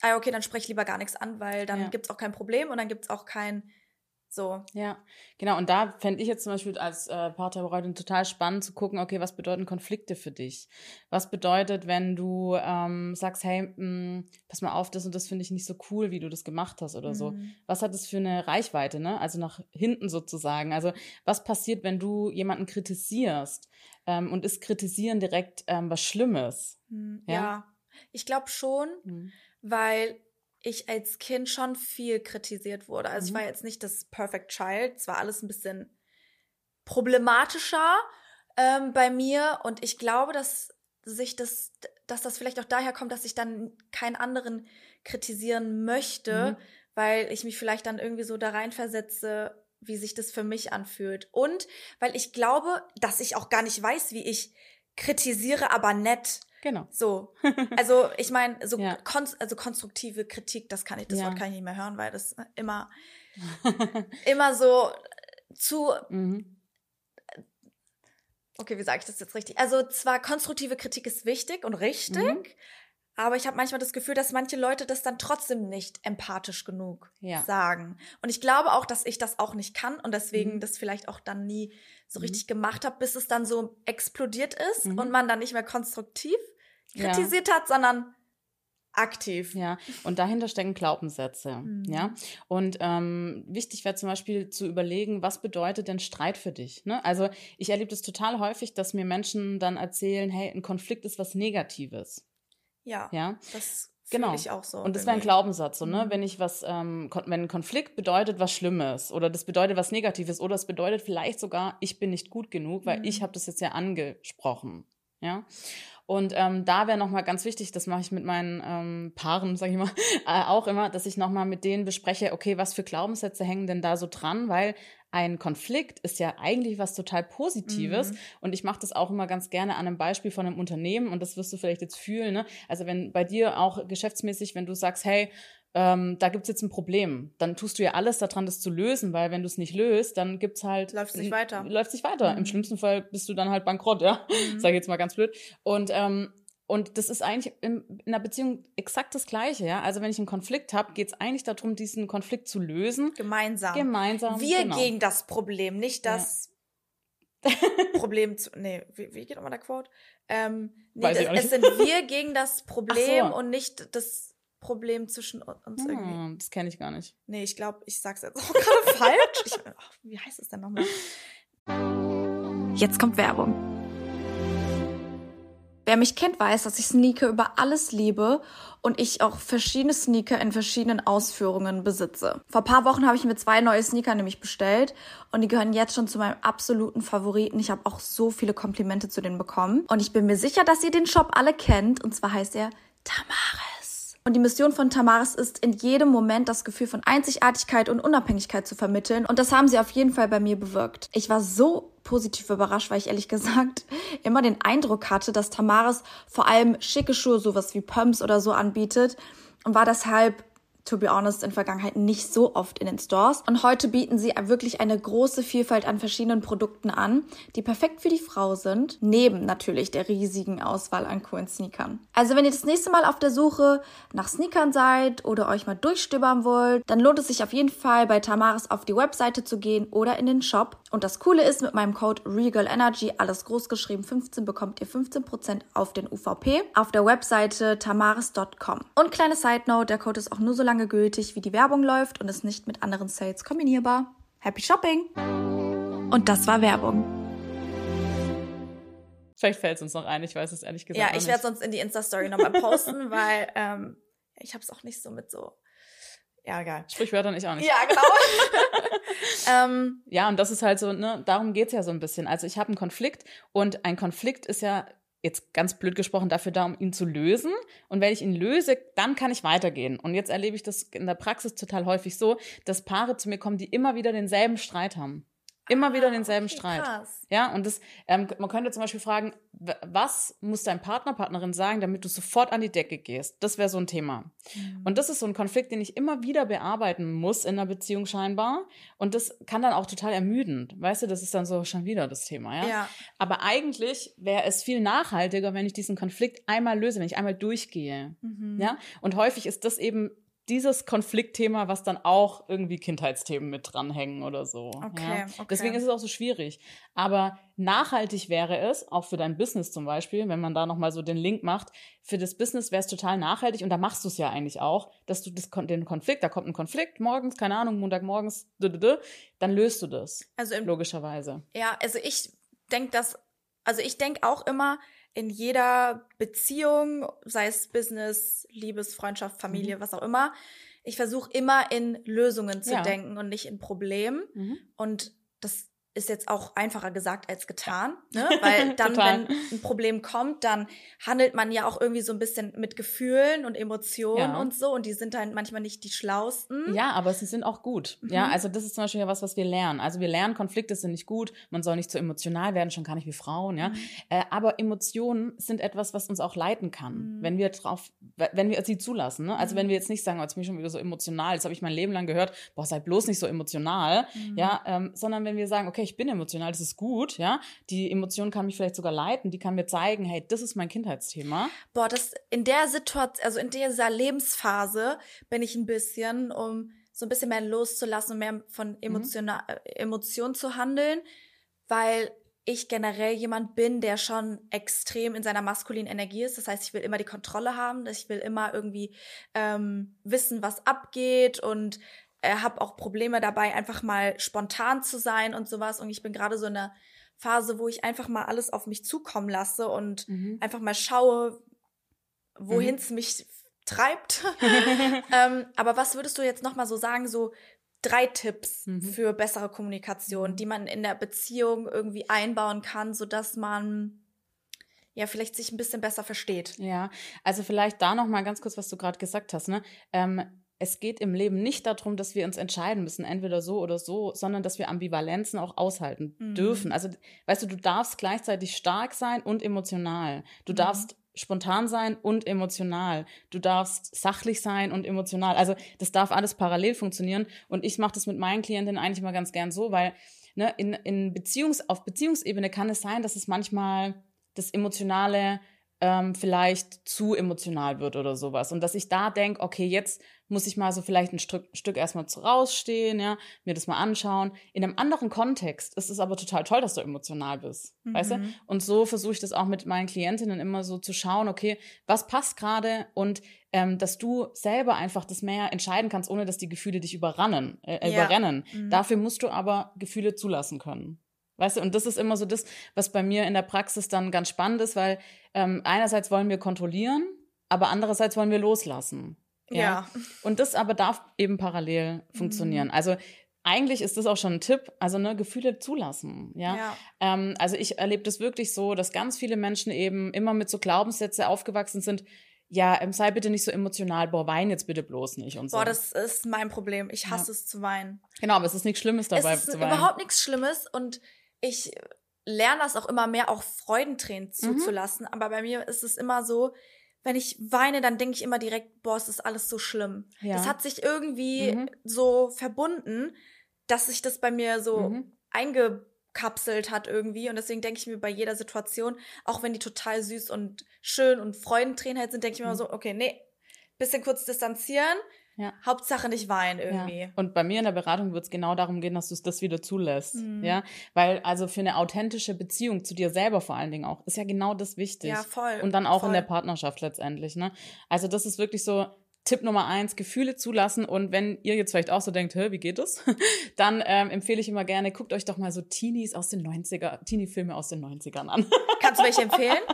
Ah, okay, dann spreche ich lieber gar nichts an, weil dann ja. gibt es auch kein Problem und dann gibt es auch kein so.
Ja, genau. Und da fände ich jetzt zum Beispiel als äh, Paartherapeutin total spannend zu gucken, okay, was bedeuten Konflikte für dich? Was bedeutet, wenn du ähm, sagst, hey, mh, hm, pass mal auf, das und das finde ich nicht so cool, wie du das gemacht hast oder mhm. so. Was hat das für eine Reichweite, ne? Also nach hinten sozusagen. Also was passiert, wenn du jemanden kritisierst? Ähm, und ist Kritisieren direkt ähm, was Schlimmes?
Mhm. Ja? ja? ich glaube schon, mhm. weil ich als Kind schon viel kritisiert wurde. Also mhm. ich war jetzt nicht das Perfect Child. Es war alles ein bisschen problematischer ähm, bei mir. Und ich glaube, dass sich das, dass das vielleicht auch daher kommt, dass ich dann keinen anderen kritisieren möchte, mhm. weil ich mich vielleicht dann irgendwie so da reinversetze, wie sich das für mich anfühlt. Und weil ich glaube, dass ich auch gar nicht weiß, wie ich kritisiere, aber nett.
Genau.
So. Also ich meine, so ja. kon also konstruktive Kritik, das kann ich, das ja. Wort kann ich nicht mehr hören, weil das immer, immer so zu. Mhm. Okay, wie sage ich das jetzt richtig? Also zwar konstruktive Kritik ist wichtig und richtig, mhm. aber ich habe manchmal das Gefühl, dass manche Leute das dann trotzdem nicht empathisch genug ja. sagen. Und ich glaube auch, dass ich das auch nicht kann und deswegen mhm. das vielleicht auch dann nie so mhm. richtig gemacht habe, bis es dann so explodiert ist mhm. und man dann nicht mehr konstruktiv kritisiert ja. hat, sondern aktiv.
Ja, und dahinter stecken Glaubenssätze. Mhm. Ja, und ähm, wichtig wäre zum Beispiel zu überlegen, was bedeutet denn Streit für dich? Ne? Also ich erlebe das total häufig, dass mir Menschen dann erzählen, hey, ein Konflikt ist was Negatives.
Ja.
Ja.
Das Genau. Ich auch so.
Und das wäre ein Glaubenssatz, so, ne? Mhm. Wenn ich was, ähm, wenn ein Konflikt bedeutet was Schlimmes oder das bedeutet was Negatives oder es bedeutet vielleicht sogar, ich bin nicht gut genug, weil mhm. ich habe das jetzt ja angesprochen. Ja. Und ähm, da wäre nochmal ganz wichtig, das mache ich mit meinen ähm, Paaren, sage ich mal, äh, auch immer, dass ich nochmal mit denen bespreche, okay, was für Glaubenssätze hängen denn da so dran, weil ein Konflikt ist ja eigentlich was total Positives. Mhm. Und ich mache das auch immer ganz gerne an einem Beispiel von einem Unternehmen und das wirst du vielleicht jetzt fühlen. Ne? Also wenn bei dir auch geschäftsmäßig, wenn du sagst, hey, ähm, da gibt's jetzt ein Problem, dann tust du ja alles daran, das zu lösen, weil wenn du es nicht löst, dann gibt's halt
läuft nicht weiter.
Läuft nicht weiter. Mhm. Im schlimmsten Fall bist du dann halt bankrott, ja, mhm. sage ich jetzt mal ganz blöd. Und ähm, und das ist eigentlich in, in einer Beziehung exakt das Gleiche, ja. Also wenn ich einen Konflikt habe, geht es eigentlich darum, diesen Konflikt zu lösen.
Gemeinsam.
Gemeinsam.
Wir genau. gegen das Problem, nicht das ja. Problem zu. Nee, wie, wie geht nochmal der Quote? Ähm, nee, nicht. es sind wir gegen das Problem so. und nicht das Problem zwischen uns hm, irgendwie.
Das kenne ich gar nicht.
Nee, ich glaube, ich sag's jetzt auch gerade falsch. Ich, ach, wie heißt es denn nochmal? Jetzt kommt Werbung. Wer mich kennt, weiß, dass ich Sneaker über alles liebe und ich auch verschiedene Sneaker in verschiedenen Ausführungen besitze. Vor paar Wochen habe ich mir zwei neue Sneaker nämlich bestellt und die gehören jetzt schon zu meinem absoluten Favoriten. Ich habe auch so viele Komplimente zu denen bekommen und ich bin mir sicher, dass ihr den Shop alle kennt und zwar heißt er Tamaris. Und die Mission von Tamaris ist, in jedem Moment das Gefühl von Einzigartigkeit und Unabhängigkeit zu vermitteln. Und das haben sie auf jeden Fall bei mir bewirkt. Ich war so positiv überrascht, weil ich ehrlich gesagt immer den Eindruck hatte, dass Tamaris vor allem schicke Schuhe, sowas wie Pumps oder so anbietet und war deshalb to be honest, in Vergangenheit nicht so oft in den Stores. Und heute bieten sie wirklich eine große Vielfalt an verschiedenen Produkten an, die perfekt für die Frau sind, neben natürlich der riesigen Auswahl an coolen Sneakern. Also wenn ihr das nächste Mal auf der Suche nach Sneakern seid oder euch mal durchstöbern wollt, dann lohnt es sich auf jeden Fall bei Tamaris auf die Webseite zu gehen oder in den Shop. Und das Coole ist, mit meinem Code RegalEnergy, alles groß geschrieben 15, bekommt ihr 15% auf den UVP auf der Webseite tamaris.com. Und kleine Side Note, der Code ist auch nur so lange lange gültig, wie die Werbung läuft und ist nicht mit anderen Sales kombinierbar. Happy Shopping! Und das war Werbung.
Vielleicht fällt es uns noch ein, ich weiß es ehrlich gesagt.
Ja, ich werde sonst in die Insta-Story nochmal posten, weil ähm, ich habe es auch nicht so mit so. Ja, egal.
Sprichwörter ich auch nicht.
Ja, genau.
ähm, ja, und das ist halt so, ne, darum geht's ja so ein bisschen. Also ich habe einen Konflikt und ein Konflikt ist ja jetzt ganz blöd gesprochen, dafür da, um ihn zu lösen. Und wenn ich ihn löse, dann kann ich weitergehen. Und jetzt erlebe ich das in der Praxis total häufig so, dass Paare zu mir kommen, die immer wieder denselben Streit haben. Immer wieder denselben okay, Streit. Krass. Ja, und das, ähm, man könnte zum Beispiel fragen, was muss dein Partner, Partnerin sagen, damit du sofort an die Decke gehst? Das wäre so ein Thema. Mhm. Und das ist so ein Konflikt, den ich immer wieder bearbeiten muss in einer Beziehung scheinbar. Und das kann dann auch total ermüdend. Weißt du, das ist dann so schon wieder das Thema, ja? ja. Aber eigentlich wäre es viel nachhaltiger, wenn ich diesen Konflikt einmal löse, wenn ich einmal durchgehe. Mhm. Ja? Und häufig ist das eben dieses Konfliktthema, was dann auch irgendwie Kindheitsthemen mit dranhängen oder so. Okay, ja. okay. Deswegen ist es auch so schwierig. Aber nachhaltig wäre es, auch für dein Business zum Beispiel, wenn man da nochmal so den Link macht, für das Business wäre es total nachhaltig und da machst du es ja eigentlich auch, dass du das, den Konflikt, da kommt ein Konflikt morgens, keine Ahnung, Montagmorgens, dann löst du das. Also im, logischerweise.
Ja, also ich denke das, also ich denke auch immer, in jeder Beziehung, sei es Business, Liebes, Freundschaft, Familie, mhm. was auch immer, ich versuche immer in Lösungen zu ja. denken und nicht in Problemen. Mhm. Und das ist jetzt auch einfacher gesagt als getan, ne? weil dann, wenn ein Problem kommt, dann handelt man ja auch irgendwie so ein bisschen mit Gefühlen und Emotionen ja. und so und die sind dann manchmal nicht die schlausten.
Ja, aber sie sind auch gut. Mhm. Ja, also das ist zum Beispiel ja was, was wir lernen. Also wir lernen, Konflikte sind nicht gut, man soll nicht zu emotional werden, schon gar nicht wie Frauen, ja. Mhm. Äh, aber Emotionen sind etwas, was uns auch leiten kann, mhm. wenn wir drauf, wenn wir sie zulassen. Ne? Also wenn mhm. wir jetzt nicht sagen, oh, jetzt bin ich schon wieder so emotional, das habe ich mein Leben lang gehört, boah, sei bloß nicht so emotional, mhm. ja, ähm, sondern wenn wir sagen, okay, ich bin emotional, das ist gut, ja. Die Emotion kann mich vielleicht sogar leiten, die kann mir zeigen, hey, das ist mein Kindheitsthema.
Boah, das in der Situation, also in dieser Lebensphase bin ich ein bisschen, um so ein bisschen mehr loszulassen und mehr von emotional, mhm. Äh, Emotionen zu handeln, weil ich generell jemand bin, der schon extrem in seiner maskulinen Energie ist. Das heißt, ich will immer die Kontrolle haben, ich will immer irgendwie ähm, wissen, was abgeht und äh, habe auch Probleme dabei, einfach mal spontan zu sein und sowas. Und ich bin gerade so in einer Phase, wo ich einfach mal alles auf mich zukommen lasse und mhm. einfach mal schaue, wohin es mhm. mich treibt. ähm, aber was würdest du jetzt noch mal so sagen, so drei Tipps mhm. für bessere Kommunikation, mhm. die man in der Beziehung irgendwie einbauen kann, so dass man ja vielleicht sich ein bisschen besser versteht.
Ja, also vielleicht da noch mal ganz kurz, was du gerade gesagt hast. Ne? Ähm, es geht im Leben nicht darum, dass wir uns entscheiden müssen, entweder so oder so, sondern dass wir Ambivalenzen auch aushalten mhm. dürfen. Also, weißt du, du darfst gleichzeitig stark sein und emotional. Du mhm. darfst spontan sein und emotional. Du darfst sachlich sein und emotional. Also, das darf alles parallel funktionieren. Und ich mache das mit meinen Klientinnen eigentlich immer ganz gern so, weil ne, in, in Beziehungs-, auf Beziehungsebene kann es sein, dass es manchmal das Emotionale ähm, vielleicht zu emotional wird oder sowas. Und dass ich da denke, okay, jetzt muss ich mal so vielleicht ein Stück, Stück erstmal rausstehen, ja, mir das mal anschauen. In einem anderen Kontext ist es aber total toll, dass du emotional bist, mhm. weißt du? Mhm. Und so versuche ich das auch mit meinen Klientinnen immer so zu schauen, okay, was passt gerade und ähm, dass du selber einfach das mehr entscheiden kannst, ohne dass die Gefühle dich überrannen, äh, ja. überrennen. Mhm. Dafür musst du aber Gefühle zulassen können. Weißt du, und das ist immer so das, was bei mir in der Praxis dann ganz spannend ist, weil ähm, einerseits wollen wir kontrollieren, aber andererseits wollen wir loslassen. Ja. ja. Und das aber darf eben parallel funktionieren. Mhm. Also eigentlich ist das auch schon ein Tipp, also ne, Gefühle zulassen. Ja. ja. Ähm, also ich erlebe das wirklich so, dass ganz viele Menschen eben immer mit so Glaubenssätze aufgewachsen sind. Ja, ähm, sei bitte nicht so emotional, boah, wein jetzt bitte bloß nicht und so.
Boah, das ist mein Problem. Ich hasse ja. es zu weinen.
Genau, aber es ist nichts Schlimmes dabei
es ist zu weinen. überhaupt nichts Schlimmes und ich lerne das auch immer mehr, auch Freudentränen mhm. zuzulassen. Mhm. Aber bei mir ist es immer so, wenn ich weine, dann denke ich immer direkt, boah, es ist alles so schlimm. Ja. Das hat sich irgendwie mhm. so verbunden, dass sich das bei mir so mhm. eingekapselt hat irgendwie. Und deswegen denke ich mir bei jeder Situation, auch wenn die total süß und schön und Freudentränen halt sind, denke ich mir immer mhm. so, okay, nee, bisschen kurz distanzieren, ja. Hauptsache nicht weinen irgendwie. Ja.
Und bei mir in der Beratung wird es genau darum gehen, dass du es das wieder zulässt. Mhm. Ja. Weil also für eine authentische Beziehung zu dir selber vor allen Dingen auch, ist ja genau das wichtig. Ja, voll. Und dann auch voll. in der Partnerschaft letztendlich. Ne? Also das ist wirklich so, Tipp Nummer eins, Gefühle zulassen. Und wenn ihr jetzt vielleicht auch so denkt, wie geht das? Dann ähm, empfehle ich immer gerne, guckt euch doch mal so Teenies aus den 90er, Teenie-Filme aus den 90ern an.
Kannst du welche empfehlen?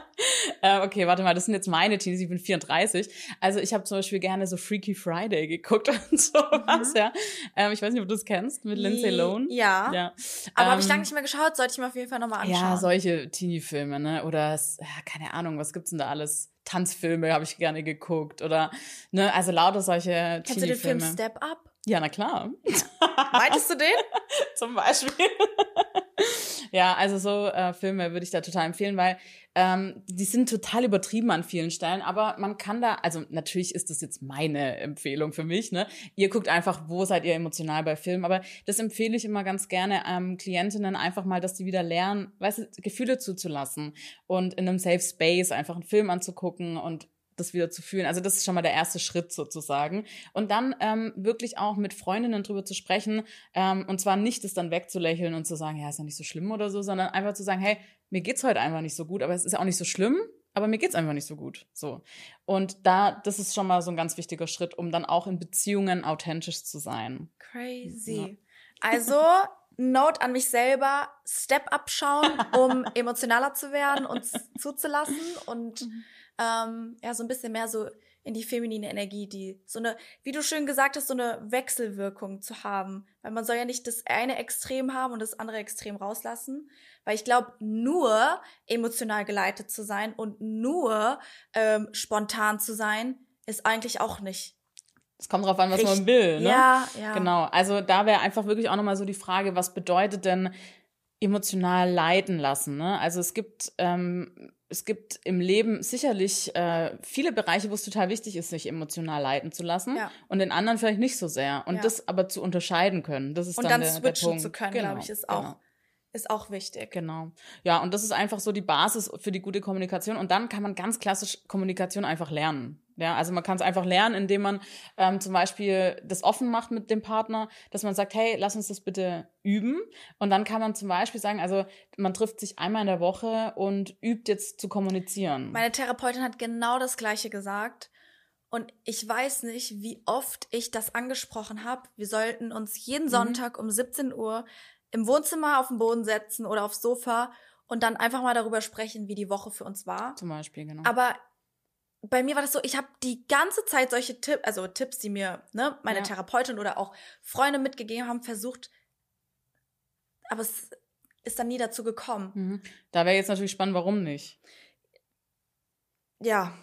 äh, okay, warte mal, das sind jetzt meine Teenies, ich bin 34. Also ich habe zum Beispiel gerne so Freaky Friday geguckt und sowas, mhm. ja. Ähm, ich weiß nicht, ob du das kennst, mit Lindsay Lohan.
Ja. ja. Aber ähm, habe ich lange nicht mehr geschaut, sollte ich mir auf jeden Fall nochmal anschauen.
Ja, solche Teenie-Filme, ne? Oder, ja, keine Ahnung, was gibt's denn da alles? Tanzfilme habe ich gerne geguckt oder ne, also lauter solche
Kennst du den Film Step Up?
Ja, na klar.
Meintest du den?
Zum Beispiel. ja, also so äh, Filme würde ich da total empfehlen, weil ähm, die sind total übertrieben an vielen Stellen, aber man kann da, also natürlich ist das jetzt meine Empfehlung für mich, ne? Ihr guckt einfach, wo seid ihr emotional bei Filmen, aber das empfehle ich immer ganz gerne ähm, Klientinnen einfach mal, dass die wieder lernen, weißt du, Gefühle zuzulassen und in einem Safe Space einfach einen Film anzugucken und das wieder zu fühlen. Also das ist schon mal der erste Schritt sozusagen. Und dann ähm, wirklich auch mit Freundinnen drüber zu sprechen ähm, und zwar nicht das dann wegzulächeln und zu sagen, ja, ist ja nicht so schlimm oder so, sondern einfach zu sagen, hey, mir geht's heute einfach nicht so gut, aber es ist ja auch nicht so schlimm, aber mir geht's einfach nicht so gut. So. Und da, das ist schon mal so ein ganz wichtiger Schritt, um dann auch in Beziehungen authentisch zu sein.
Crazy. Ja. Also, Note an mich selber, Step abschauen, um emotionaler zu werden und zuzulassen und mhm ähm, ja, so ein bisschen mehr so in die feminine Energie, die so eine, wie du schön gesagt hast, so eine Wechselwirkung zu haben. Weil man soll ja nicht das eine Extrem haben und das andere Extrem rauslassen. Weil ich glaube, nur emotional geleitet zu sein und nur ähm, spontan zu sein, ist eigentlich auch nicht.
Es kommt drauf an, was Richtig. man will, ne?
Ja, ja.
Genau. Also da wäre einfach wirklich auch nochmal so die Frage, was bedeutet denn emotional leiten lassen. Ne? Also es gibt, ähm, es gibt im Leben sicherlich äh, viele Bereiche, wo es total wichtig ist, sich emotional leiten zu lassen ja. und in anderen vielleicht nicht so sehr. Und ja. das aber zu unterscheiden können, das ist und dann, dann der, switchen der Punkt.
zu können, genau, glaube ich, ist auch genau. ist auch wichtig.
Genau. Ja, und das ist einfach so die Basis für die gute Kommunikation. Und dann kann man ganz klassisch Kommunikation einfach lernen. Ja, also man kann es einfach lernen, indem man ähm, zum Beispiel das offen macht mit dem Partner, dass man sagt, hey, lass uns das bitte üben. Und dann kann man zum Beispiel sagen, also man trifft sich einmal in der Woche und übt jetzt zu kommunizieren.
Meine Therapeutin hat genau das Gleiche gesagt. Und ich weiß nicht, wie oft ich das angesprochen habe. Wir sollten uns jeden mhm. Sonntag um 17 Uhr im Wohnzimmer auf den Boden setzen oder aufs Sofa und dann einfach mal darüber sprechen, wie die Woche für uns war.
Zum Beispiel, genau.
Aber bei mir war das so, ich habe die ganze Zeit solche Tipps, also Tipps, die mir ne, meine ja. Therapeutin oder auch Freunde mitgegeben haben, versucht, aber es ist dann nie dazu gekommen.
Mhm. Da wäre jetzt natürlich spannend, warum nicht?
Ja.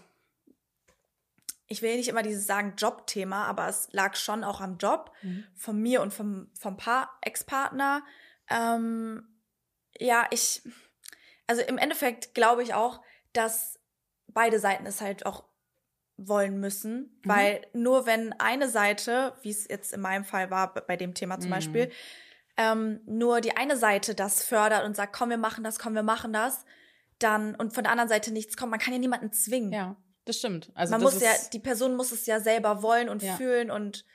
Ich will nicht immer dieses sagen Jobthema, aber es lag schon auch am Job mhm. von mir und vom, vom Paar, Ex-Partner. Ähm, ja, ich, also im Endeffekt glaube ich auch, dass beide Seiten es halt auch wollen müssen, mhm. weil nur wenn eine Seite, wie es jetzt in meinem Fall war, bei dem Thema zum mhm. Beispiel, ähm, nur die eine Seite das fördert und sagt, komm, wir machen das, komm, wir machen das, dann und von der anderen Seite nichts kommt, man kann ja niemanden zwingen.
Ja, das stimmt. Also
man muss ja, die Person muss es ja selber wollen und ja. fühlen und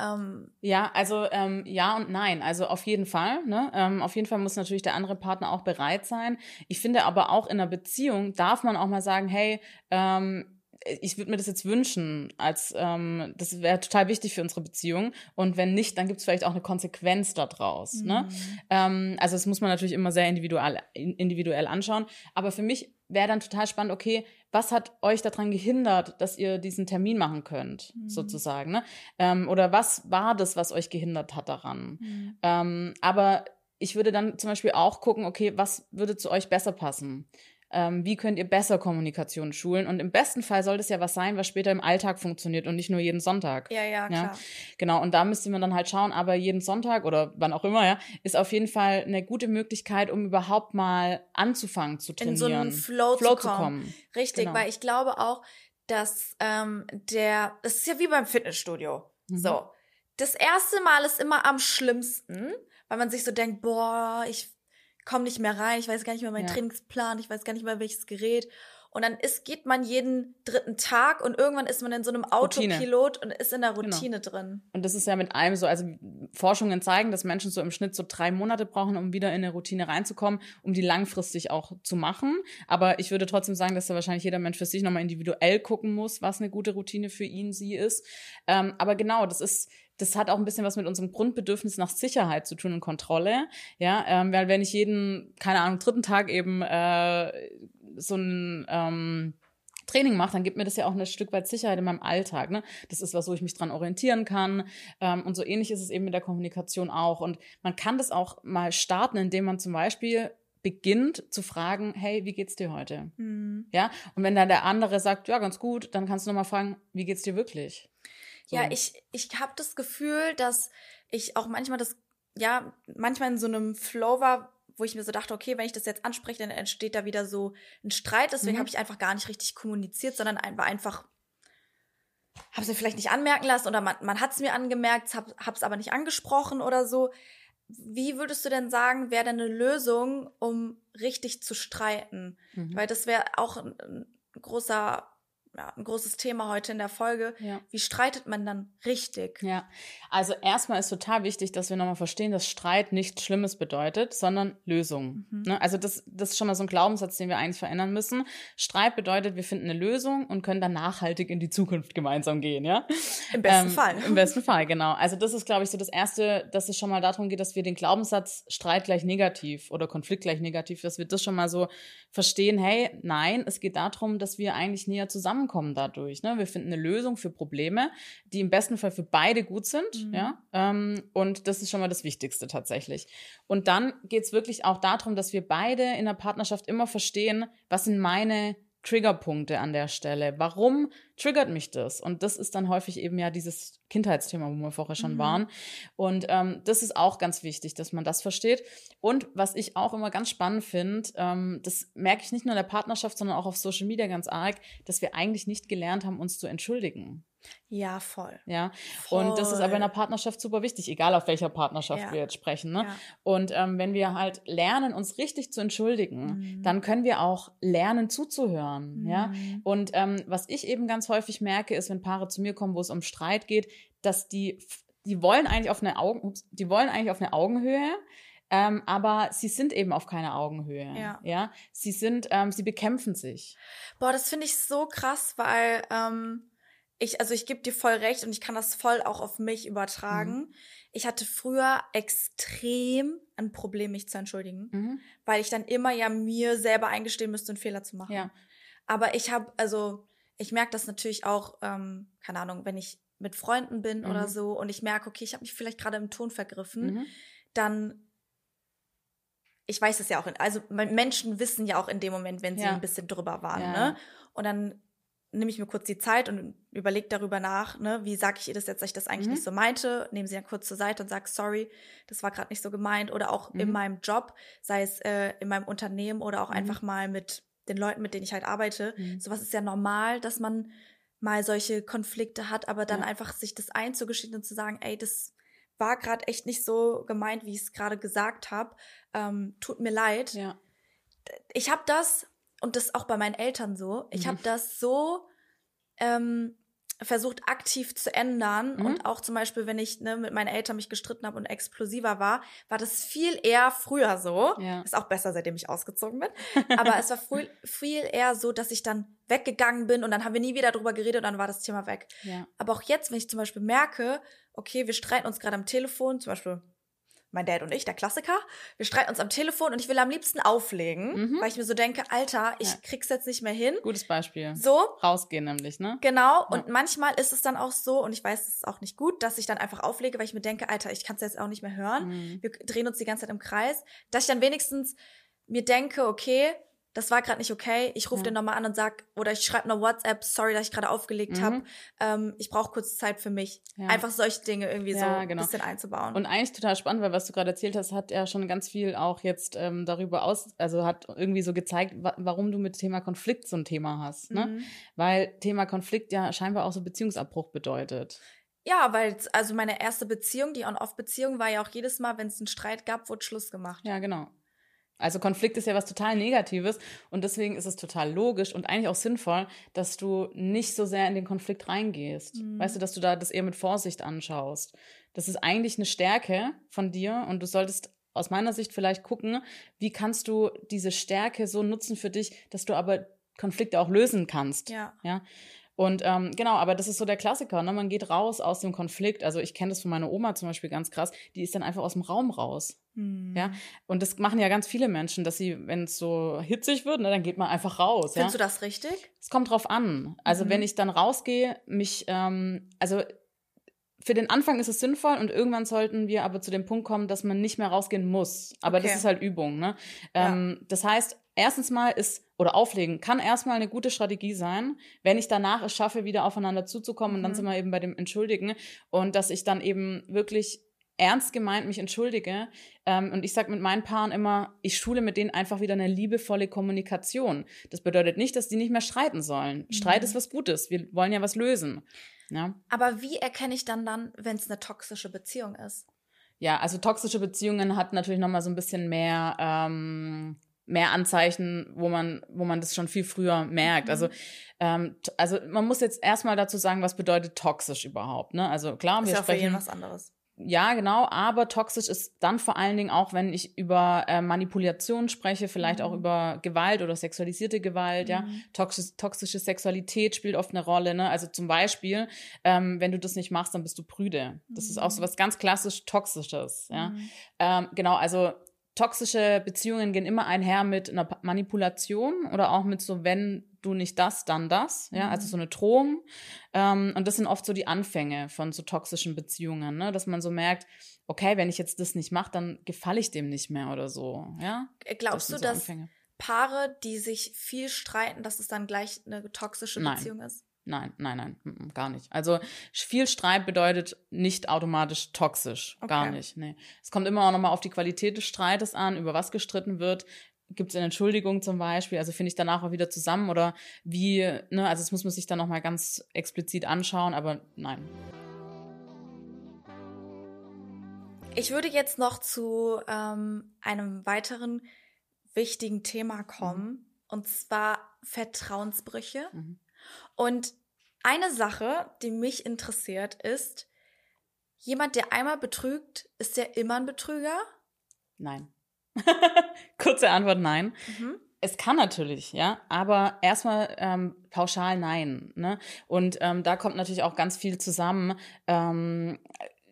ähm, ja, also ähm, ja und nein. Also auf jeden Fall. Ne? Ähm, auf jeden Fall muss natürlich der andere Partner auch bereit sein. Ich finde aber auch in einer Beziehung darf man auch mal sagen, hey, ähm, ich würde mir das jetzt wünschen, als ähm, das wäre total wichtig für unsere Beziehung. Und wenn nicht, dann gibt es vielleicht auch eine Konsequenz daraus. Ne? Mhm. Ne? Ähm, also das muss man natürlich immer sehr individuell, individuell anschauen. Aber für mich wäre dann total spannend, okay, was hat euch daran gehindert, dass ihr diesen Termin machen könnt, mhm. sozusagen? Ne? Ähm, oder was war das, was euch gehindert hat daran? Mhm. Ähm, aber ich würde dann zum Beispiel auch gucken, okay, was würde zu euch besser passen? Ähm, wie könnt ihr besser Kommunikation schulen. Und im besten Fall soll das ja was sein, was später im Alltag funktioniert und nicht nur jeden Sonntag.
Ja, ja, klar. Ja?
Genau, und da müsste man dann halt schauen, aber jeden Sonntag oder wann auch immer, ja, ist auf jeden Fall eine gute Möglichkeit, um überhaupt mal anzufangen zu trainieren. In so einen
Flow, Flow zu, kommen. zu, kommen. Richtig, genau. weil ich glaube auch, dass ähm, der, das ist ja wie beim Fitnessstudio. Mhm. So. Das erste Mal ist immer am schlimmsten, weil man sich so denkt, boah, ich komme nicht mehr rein, ich weiß gar nicht mehr meinen ja. Trainingsplan, ich weiß gar nicht mehr welches Gerät. Und dann ist, geht man jeden dritten Tag und irgendwann ist man in so einem Autopilot und ist in der genau. Routine genau. drin.
Und das ist ja mit allem so, also Forschungen zeigen, dass Menschen so im Schnitt so drei Monate brauchen, um wieder in eine Routine reinzukommen, um die langfristig auch zu machen. Aber ich würde trotzdem sagen, dass da wahrscheinlich jeder Mensch für sich nochmal individuell gucken muss, was eine gute Routine für ihn, sie ist. Ähm, aber genau, das ist, das hat auch ein bisschen was mit unserem Grundbedürfnis nach Sicherheit zu tun und Kontrolle. Ja, ähm, weil wenn ich jeden, keine Ahnung, dritten Tag eben äh, so ein ähm, Training mache, dann gibt mir das ja auch ein Stück weit Sicherheit in meinem Alltag. Ne? Das ist was, wo ich mich dran orientieren kann. Ähm, und so ähnlich ist es eben mit der Kommunikation auch. Und man kann das auch mal starten, indem man zum Beispiel beginnt zu fragen, hey, wie geht's dir heute? Mhm. Ja, und wenn dann der andere sagt, ja, ganz gut, dann kannst du nochmal fragen, wie geht's dir wirklich?
So. Ja, ich, ich habe das Gefühl, dass ich auch manchmal das, ja, manchmal in so einem Flow war, wo ich mir so dachte, okay, wenn ich das jetzt anspreche, dann entsteht da wieder so ein Streit. Deswegen mhm. habe ich einfach gar nicht richtig kommuniziert, sondern war einfach, habe es mir vielleicht nicht anmerken lassen oder man, man hat es mir angemerkt, habe es aber nicht angesprochen oder so. Wie würdest du denn sagen, wäre denn eine Lösung, um richtig zu streiten? Mhm. Weil das wäre auch ein, ein großer ja, ein großes Thema heute in der Folge. Ja. Wie streitet man dann richtig?
Ja, also erstmal ist total wichtig, dass wir nochmal verstehen, dass Streit nichts Schlimmes bedeutet, sondern Lösung. Mhm. Ne? Also das, das ist schon mal so ein Glaubenssatz, den wir eigentlich verändern müssen. Streit bedeutet, wir finden eine Lösung und können dann nachhaltig in die Zukunft gemeinsam gehen, ja?
Im besten ähm, Fall.
Im besten Fall, genau. Also das ist, glaube ich, so das Erste, dass es schon mal darum geht, dass wir den Glaubenssatz Streit gleich negativ oder Konflikt gleich negativ, dass wir das schon mal so verstehen, hey, nein, es geht darum, dass wir eigentlich näher zusammenkommen dadurch. Ne? Wir finden eine Lösung für Probleme, die im besten Fall für beide gut sind. Mhm. Ja? Ähm, und das ist schon mal das Wichtigste tatsächlich. Und dann geht es wirklich auch darum, dass wir beide in der Partnerschaft immer verstehen, was sind meine Triggerpunkte an der Stelle. Warum triggert mich das? Und das ist dann häufig eben ja dieses Kindheitsthema, wo wir vorher schon mhm. waren. Und ähm, das ist auch ganz wichtig, dass man das versteht. Und was ich auch immer ganz spannend finde, ähm, das merke ich nicht nur in der Partnerschaft, sondern auch auf Social Media ganz arg, dass wir eigentlich nicht gelernt haben, uns zu entschuldigen.
Ja, voll.
Ja. Voll. Und das ist aber in der Partnerschaft super wichtig, egal auf welcher Partnerschaft ja. wir jetzt sprechen. Ne? Ja. Und ähm, wenn wir halt lernen, uns richtig zu entschuldigen, mhm. dann können wir auch lernen zuzuhören. Mhm. Ja. Und ähm, was ich eben ganz häufig merke, ist, wenn Paare zu mir kommen, wo es um Streit geht, dass die, die wollen eigentlich auf eine Augen, die wollen eigentlich auf eine Augenhöhe. Ähm, aber sie sind eben auf keiner Augenhöhe. Ja. ja? Sie sind, ähm, sie bekämpfen sich.
Boah, das finde ich so krass, weil ähm, ich, also ich gebe dir voll recht und ich kann das voll auch auf mich übertragen. Mhm. Ich hatte früher extrem ein Problem, mich zu entschuldigen, mhm. weil ich dann immer ja mir selber eingestehen müsste, einen Fehler zu machen. Ja. Aber ich habe, also ich merke das natürlich auch, ähm, keine Ahnung, wenn ich mit Freunden bin mhm. oder so und ich merke, okay, ich habe mich vielleicht gerade im Ton vergriffen, mhm. dann ich weiß es ja auch, also Menschen wissen ja auch in dem Moment, wenn sie ja. ein bisschen drüber waren, ja. ne? Und dann nehme ich mir kurz die Zeit und überlege darüber nach, ne, wie sage ich ihr das jetzt, dass ich das eigentlich mhm. nicht so meinte, nehme sie dann kurz zur Seite und sage, sorry, das war gerade nicht so gemeint. Oder auch mhm. in meinem Job, sei es äh, in meinem Unternehmen oder auch mhm. einfach mal mit den Leuten, mit denen ich halt arbeite. Mhm. Sowas ist ja normal, dass man mal solche Konflikte hat, aber dann ja. einfach sich das einzugestehen und zu sagen, ey, das war gerade echt nicht so gemeint, wie ich es gerade gesagt habe. Ähm, tut mir leid. Ja. Ich habe das und das auch bei meinen Eltern so. Ich mhm. habe das so ähm, versucht aktiv zu ändern mhm. und auch zum Beispiel, wenn ich ne, mit meinen Eltern mich gestritten habe und explosiver war, war das viel eher früher so. Ja. Ist auch besser, seitdem ich ausgezogen bin. Aber es war früh, viel eher so, dass ich dann weggegangen bin und dann haben wir nie wieder drüber geredet und dann war das Thema weg. Ja. Aber auch jetzt, wenn ich zum Beispiel merke, okay, wir streiten uns gerade am Telefon, zum Beispiel mein Dad und ich, der Klassiker. Wir streiten uns am Telefon und ich will am liebsten auflegen, mhm. weil ich mir so denke, Alter, ich ja. krieg's jetzt nicht mehr hin.
Gutes Beispiel.
So.
Rausgehen nämlich, ne?
Genau. Ja. Und manchmal ist es dann auch so, und ich weiß, es ist auch nicht gut, dass ich dann einfach auflege, weil ich mir denke, Alter, ich kann's jetzt auch nicht mehr hören. Mhm. Wir drehen uns die ganze Zeit im Kreis. Dass ich dann wenigstens mir denke, okay, das war gerade nicht okay. Ich rufe ja. den nochmal an und sag, oder ich schreibe eine WhatsApp, sorry, dass ich gerade aufgelegt mhm. habe. Ähm, ich brauche kurz Zeit für mich. Ja. Einfach solche Dinge irgendwie ja, so ein genau. bisschen einzubauen.
Und eigentlich total spannend, weil was du gerade erzählt hast, hat er schon ganz viel auch jetzt ähm, darüber aus, also hat irgendwie so gezeigt, wa warum du mit Thema Konflikt so ein Thema hast. Ne? Mhm. Weil Thema Konflikt ja scheinbar auch so Beziehungsabbruch bedeutet.
Ja, weil also meine erste Beziehung, die On-Off-Beziehung, war ja auch jedes Mal, wenn es einen Streit gab, wurde Schluss gemacht.
Ja, genau. Also Konflikt ist ja was total Negatives und deswegen ist es total logisch und eigentlich auch sinnvoll, dass du nicht so sehr in den Konflikt reingehst. Mhm. Weißt du, dass du da das eher mit Vorsicht anschaust. Das ist eigentlich eine Stärke von dir und du solltest aus meiner Sicht vielleicht gucken, wie kannst du diese Stärke so nutzen für dich, dass du aber Konflikte auch lösen kannst. Ja. ja? Und ähm, genau, aber das ist so der Klassiker. Ne? Man geht raus aus dem Konflikt. Also ich kenne das von meiner Oma zum Beispiel ganz krass. Die ist dann einfach aus dem Raum raus. Hm. Ja, und das machen ja ganz viele Menschen, dass sie, wenn es so hitzig wird, ne, dann geht man einfach raus.
Findest
ja?
du das richtig?
Es kommt drauf an. Also mhm. wenn ich dann rausgehe, mich, ähm, also für den Anfang ist es sinnvoll und irgendwann sollten wir aber zu dem Punkt kommen, dass man nicht mehr rausgehen muss. Aber okay. das ist halt Übung. Ne? Ja. Ähm, das heißt, erstens mal ist, oder auflegen, kann erstmal eine gute Strategie sein, wenn ich danach es schaffe, wieder aufeinander zuzukommen. Und dann mhm. sind wir eben bei dem Entschuldigen. Und dass ich dann eben wirklich ernst gemeint mich entschuldige. Ähm, und ich sage mit meinen Paaren immer, ich schule mit denen einfach wieder eine liebevolle Kommunikation. Das bedeutet nicht, dass die nicht mehr streiten sollen. Mhm. Streit ist was Gutes. Wir wollen ja was lösen. Ja.
Aber wie erkenne ich dann dann, wenn es eine toxische Beziehung ist?
Ja, also toxische Beziehungen hat natürlich noch mal so ein bisschen mehr ähm, mehr Anzeichen, wo man, wo man das schon viel früher merkt. Also, mhm. ähm, also man muss jetzt erstmal dazu sagen, was bedeutet toxisch überhaupt. Ne? Also klar,
ist wir ja sprechen was anderes.
Ja, genau, aber toxisch ist dann vor allen Dingen auch, wenn ich über äh, Manipulation spreche, vielleicht mhm. auch über Gewalt oder sexualisierte Gewalt, mhm. ja. Toxisch, toxische Sexualität spielt oft eine Rolle, ne? Also zum Beispiel, ähm, wenn du das nicht machst, dann bist du prüde. Das mhm. ist auch so mhm. was ganz klassisch Toxisches, ja. Mhm. Ähm, genau, also toxische Beziehungen gehen immer einher mit einer Manipulation oder auch mit so, wenn du nicht das, dann das, ja, also mhm. so eine Drohung. Ähm, und das sind oft so die Anfänge von so toxischen Beziehungen, ne? dass man so merkt, okay, wenn ich jetzt das nicht mache, dann gefalle ich dem nicht mehr oder so, ja.
Äh, glaubst das du, so dass Paare, die sich viel streiten, dass es dann gleich eine toxische Beziehung Nein. ist?
Nein, nein, nein, gar nicht. Also viel Streit bedeutet nicht automatisch toxisch, okay. gar nicht. Nee. Es kommt immer auch nochmal auf die Qualität des Streites an, über was gestritten wird. Gibt es eine Entschuldigung zum Beispiel? Also finde ich danach auch wieder zusammen oder wie, ne, also das muss man sich dann nochmal ganz explizit anschauen, aber nein.
Ich würde jetzt noch zu ähm, einem weiteren wichtigen Thema kommen, mhm. und zwar Vertrauensbrüche. Mhm. Und eine Sache, die mich interessiert, ist, jemand, der einmal betrügt, ist der immer ein Betrüger?
Nein. Kurze Antwort, nein. Mhm. Es kann natürlich, ja, aber erstmal ähm, pauschal nein. Ne? Und ähm, da kommt natürlich auch ganz viel zusammen. Ähm,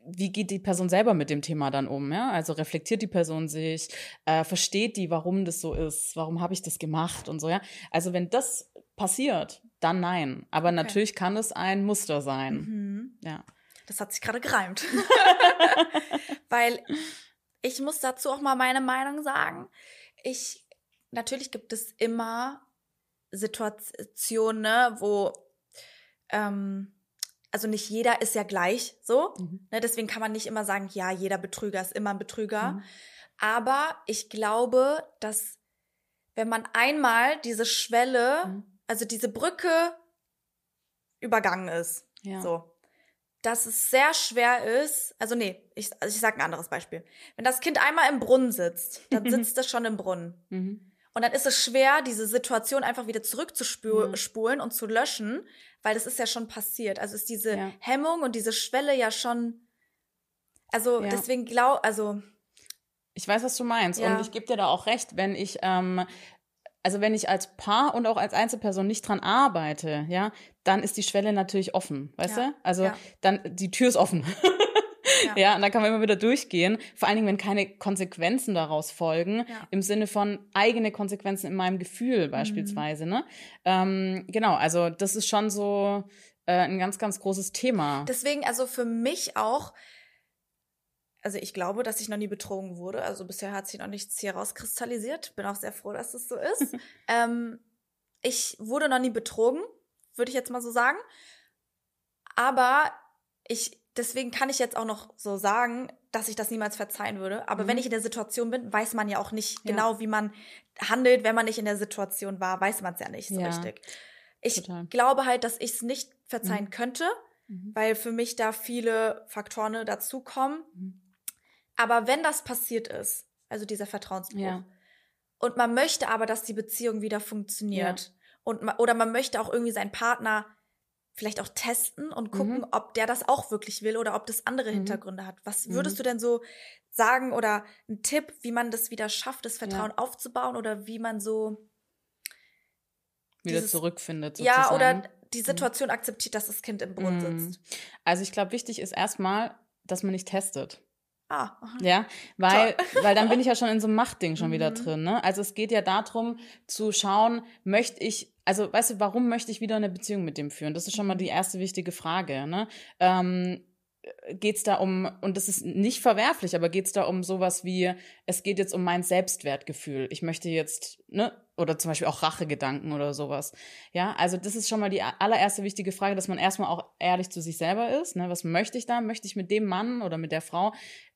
wie geht die Person selber mit dem Thema dann um? Ja? Also reflektiert die Person sich, äh, versteht die, warum das so ist, warum habe ich das gemacht und so, ja. Also wenn das passiert, dann nein. Aber okay. natürlich kann es ein Muster sein. Mhm. Ja.
Das hat sich gerade gereimt. Weil ich muss dazu auch mal meine Meinung sagen. Ich, natürlich gibt es immer Situationen, ne, wo, ähm, also nicht jeder ist ja gleich so. Mhm. Ne, deswegen kann man nicht immer sagen, ja, jeder Betrüger ist immer ein Betrüger. Mhm. Aber ich glaube, dass wenn man einmal diese Schwelle mhm also diese Brücke übergangen ist. Ja. So. Dass es sehr schwer ist, also nee, ich, also ich sage ein anderes Beispiel. Wenn das Kind einmal im Brunnen sitzt, dann sitzt es schon im Brunnen. Mhm. Und dann ist es schwer, diese Situation einfach wieder zurückzuspulen mhm. und zu löschen, weil das ist ja schon passiert. Also ist diese ja. Hemmung und diese Schwelle ja schon. Also ja. deswegen glaub, also.
Ich weiß, was du meinst. Ja. Und ich gebe dir da auch recht, wenn ich ähm, also wenn ich als Paar und auch als Einzelperson nicht dran arbeite, ja, dann ist die Schwelle natürlich offen, weißt ja, du? Also ja. dann die Tür ist offen. ja. ja, und dann kann man immer wieder durchgehen. Vor allen Dingen, wenn keine Konsequenzen daraus folgen, im Sinne von eigene Konsequenzen in meinem Gefühl mhm. beispielsweise. Mhm. Ne? Ähm, genau, also das ist schon so äh, ein ganz, ganz großes Thema.
Deswegen, also für mich auch, also ich glaube, dass ich noch nie betrogen wurde. Also bisher hat sich noch nichts hier rauskristallisiert. Bin auch sehr froh, dass es so ist. ähm, ich wurde noch nie betrogen, würde ich jetzt mal so sagen. Aber ich, deswegen kann ich jetzt auch noch so sagen, dass ich das niemals verzeihen würde. Aber mhm. wenn ich in der Situation bin, weiß man ja auch nicht ja. genau, wie man handelt. Wenn man nicht in der Situation war, weiß man es ja nicht so ja. richtig. Ich Total. glaube halt, dass ich es nicht verzeihen mhm. könnte, mhm. weil für mich da viele Faktoren dazukommen. Mhm aber wenn das passiert ist, also dieser Vertrauensbruch, ja. und man möchte aber, dass die Beziehung wieder funktioniert, ja. und man, oder man möchte auch irgendwie seinen Partner vielleicht auch testen und gucken, mhm. ob der das auch wirklich will oder ob das andere mhm. Hintergründe hat. Was würdest mhm. du denn so sagen oder ein Tipp, wie man das wieder schafft, das Vertrauen ja. aufzubauen oder wie man so
wieder dieses, zurückfindet
sozusagen. Ja, oder die mhm. Situation akzeptiert, dass das Kind im Brunnen mhm. sitzt.
Also ich glaube, wichtig ist erstmal, dass man nicht testet.
Ah.
Ja, weil, weil dann bin ich ja schon in so einem Machtding schon mhm. wieder drin. Ne? Also es geht ja darum zu schauen, möchte ich, also weißt du, warum möchte ich wieder eine Beziehung mit dem führen? Das ist schon mal die erste wichtige Frage. Ne? Ähm, geht es da um, und das ist nicht verwerflich, aber geht es da um sowas wie, es geht jetzt um mein Selbstwertgefühl. Ich möchte jetzt, ne, oder zum Beispiel auch Rachegedanken oder sowas. Ja, also das ist schon mal die allererste wichtige Frage, dass man erstmal auch ehrlich zu sich selber ist. Ne? Was möchte ich da? Möchte ich mit dem Mann oder mit der Frau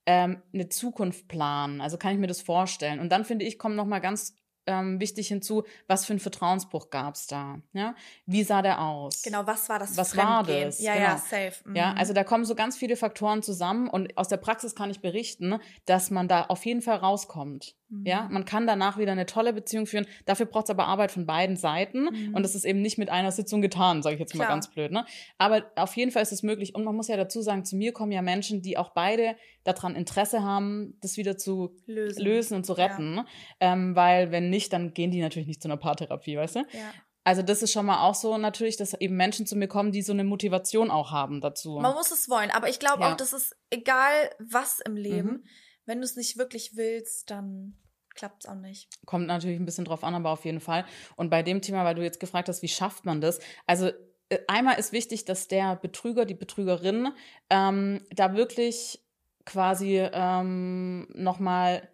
ähm, eine Zukunft planen? Also kann ich mir das vorstellen? Und dann finde ich, kommen noch mal ganz ähm, wichtig hinzu, was für einen Vertrauensbruch gab es da? Ja? Wie sah der aus?
Genau, was war das?
Was war das?
Ja,
genau.
ja, safe.
Mhm. Ja, also da kommen so ganz viele Faktoren zusammen und aus der Praxis kann ich berichten, dass man da auf jeden Fall rauskommt. Mhm. Ja, man kann danach wieder eine tolle Beziehung führen. Dafür braucht es aber Arbeit von beiden Seiten mhm. und das ist eben nicht mit einer Sitzung getan, sage ich jetzt Klar. mal ganz blöd. Ne? Aber auf jeden Fall ist es möglich und man muss ja dazu sagen, zu mir kommen ja Menschen, die auch beide daran Interesse haben, das wieder zu lösen, lösen und zu retten, ja. ähm, weil wenn nicht, dann gehen die natürlich nicht zu einer Paartherapie, weißt du? Ja. Also das ist schon mal auch so natürlich, dass eben Menschen zu mir kommen, die so eine Motivation auch haben dazu.
Man muss es wollen, aber ich glaube ja. auch, das ist egal was im Leben. Mhm. Wenn du es nicht wirklich willst, dann klappt es auch nicht.
Kommt natürlich ein bisschen drauf an, aber auf jeden Fall. Und bei dem Thema, weil du jetzt gefragt hast, wie schafft man das? Also äh, einmal ist wichtig, dass der Betrüger, die Betrügerin ähm, da wirklich quasi ähm, nochmal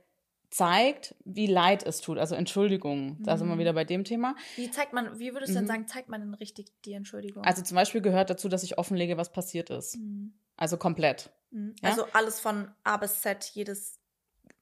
zeigt, wie leid es tut. Also Entschuldigung. Da sind wir mhm. wieder bei dem Thema.
Wie zeigt man, wie würdest du denn mhm. sagen, zeigt man denn richtig die Entschuldigung?
Also zum Beispiel gehört dazu, dass ich offenlege, was passiert ist. Mhm. Also komplett.
Mhm. Ja? Also alles von A bis Z, jedes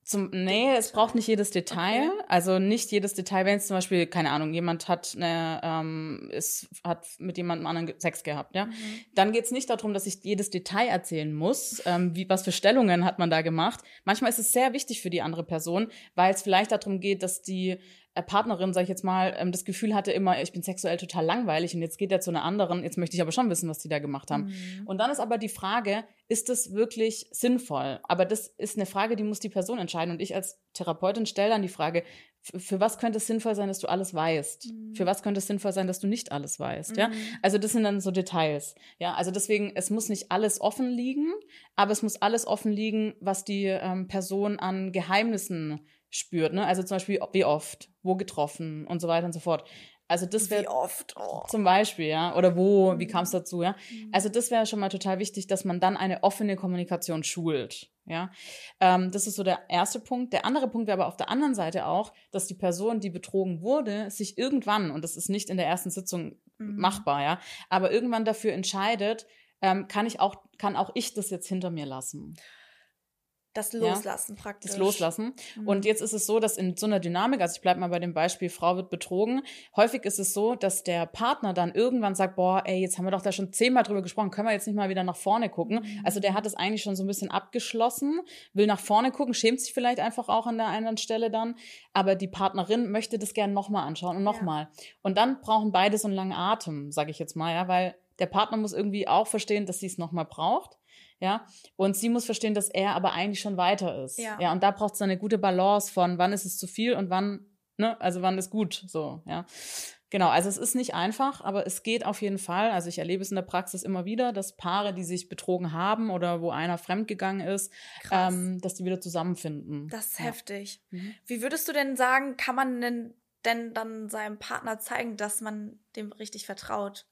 zum, nee, es braucht nicht jedes Detail. Okay. Also nicht jedes Detail, wenn es zum Beispiel, keine Ahnung, jemand hat eine, ähm, ist, hat mit jemandem anderen Sex gehabt, ja. Mhm. Dann geht's nicht darum, dass ich jedes Detail erzählen muss, ähm, wie, was für Stellungen hat man da gemacht. Manchmal ist es sehr wichtig für die andere Person, weil es vielleicht darum geht, dass die Partnerin, sag ich jetzt mal, ähm, das Gefühl hatte immer, ich bin sexuell total langweilig und jetzt geht er zu einer anderen, jetzt möchte ich aber schon wissen, was die da gemacht haben. Mhm. Und dann ist aber die Frage, ist das wirklich sinnvoll? Aber das ist eine Frage, die muss die Person entscheiden. Und ich als Therapeutin stelle dann die Frage, für was könnte es sinnvoll sein, dass du alles weißt? Mhm. Für was könnte es sinnvoll sein, dass du nicht alles weißt? Mhm. Ja, also das sind dann so Details. Ja, also deswegen, es muss nicht alles offen liegen, aber es muss alles offen liegen, was die ähm, Person an Geheimnissen spürt. Ne? Also zum Beispiel, wie oft, wo getroffen und so weiter und so fort. Also das wäre
oh.
zum Beispiel, ja, oder wo, wie mhm. kam es dazu, ja. Mhm. Also das wäre schon mal total wichtig, dass man dann eine offene Kommunikation schult, ja. Ähm, das ist so der erste Punkt. Der andere Punkt wäre aber auf der anderen Seite auch, dass die Person, die betrogen wurde, sich irgendwann und das ist nicht in der ersten Sitzung mhm. machbar, ja, aber irgendwann dafür entscheidet, ähm, kann ich auch, kann auch ich das jetzt hinter mir lassen.
Das Loslassen ja, praktisch.
Das Loslassen. Mhm. Und jetzt ist es so, dass in so einer Dynamik, also ich bleibe mal bei dem Beispiel, Frau wird betrogen, häufig ist es so, dass der Partner dann irgendwann sagt, boah, ey, jetzt haben wir doch da schon zehnmal drüber gesprochen, können wir jetzt nicht mal wieder nach vorne gucken. Mhm. Also der hat es eigentlich schon so ein bisschen abgeschlossen, will nach vorne gucken, schämt sich vielleicht einfach auch an der einen Stelle dann, aber die Partnerin möchte das gerne nochmal anschauen und nochmal. Ja. Und dann brauchen beide so einen langen Atem, sage ich jetzt mal, ja, weil der Partner muss irgendwie auch verstehen, dass sie es nochmal braucht ja. Und sie muss verstehen, dass er aber eigentlich schon weiter ist. Ja. ja und da braucht es eine gute Balance von, wann ist es zu viel und wann, ne, also wann ist gut, so, ja. Genau, also es ist nicht einfach, aber es geht auf jeden Fall. Also ich erlebe es in der Praxis immer wieder, dass Paare, die sich betrogen haben oder wo einer fremdgegangen ist, ähm, dass die wieder zusammenfinden.
Das ist ja. heftig. Mhm. Wie würdest du denn sagen, kann man denn, denn dann seinem Partner zeigen, dass man dem richtig vertraut?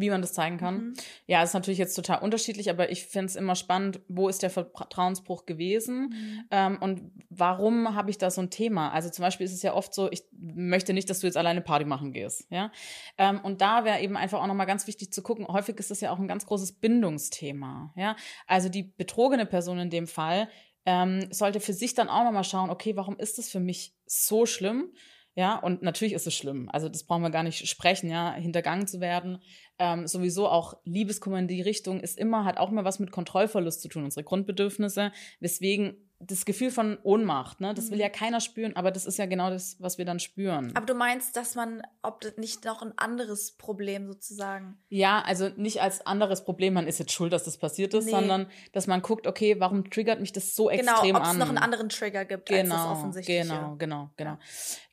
Wie man das zeigen kann. Mhm. Ja, ist natürlich jetzt total unterschiedlich, aber ich finde es immer spannend, wo ist der Vertrauensbruch gewesen mhm. ähm, und warum habe ich da so ein Thema? Also zum Beispiel ist es ja oft so, ich möchte nicht, dass du jetzt alleine Party machen gehst, ja. Ähm, und da wäre eben einfach auch nochmal ganz wichtig zu gucken, häufig ist das ja auch ein ganz großes Bindungsthema, ja. Also die betrogene Person in dem Fall ähm, sollte für sich dann auch nochmal schauen, okay, warum ist das für mich so schlimm? Ja, und natürlich ist es schlimm. Also das brauchen wir gar nicht sprechen, ja, hintergangen zu werden. Ähm, sowieso auch Liebeskummer in die Richtung ist immer, hat auch immer was mit Kontrollverlust zu tun, unsere Grundbedürfnisse, weswegen das Gefühl von Ohnmacht, ne, das will mhm. ja keiner spüren, aber das ist ja genau das, was wir dann spüren.
Aber du meinst, dass man, ob das nicht noch ein anderes Problem sozusagen?
Ja, also nicht als anderes Problem, man ist jetzt schuld, dass das passiert ist, nee. sondern dass man guckt, okay, warum triggert mich das so genau, extrem an? Genau, ob es
noch einen anderen Trigger gibt genau, als das genau, Offensichtliche.
Genau, genau, genau.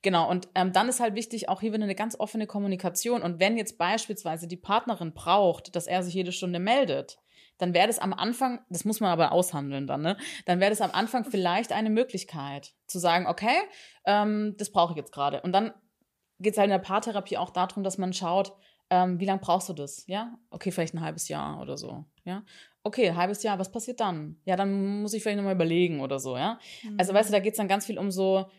Genau, und ähm, dann ist halt wichtig auch hier wieder eine ganz offene Kommunikation und wenn jetzt beispielsweise die Partnerin braucht, dass er sich jede Stunde meldet, dann wäre das am Anfang, das muss man aber aushandeln dann, ne? Dann wäre das am Anfang vielleicht eine Möglichkeit zu sagen, okay, ähm, das brauche ich jetzt gerade. Und dann geht es halt in der Paartherapie auch darum, dass man schaut, ähm, wie lange brauchst du das? Ja, okay, vielleicht ein halbes Jahr oder so. Ja, okay, ein halbes Jahr, was passiert dann? Ja, dann muss ich vielleicht nochmal überlegen oder so. Ja, mhm. also weißt du, da geht es dann ganz viel um so,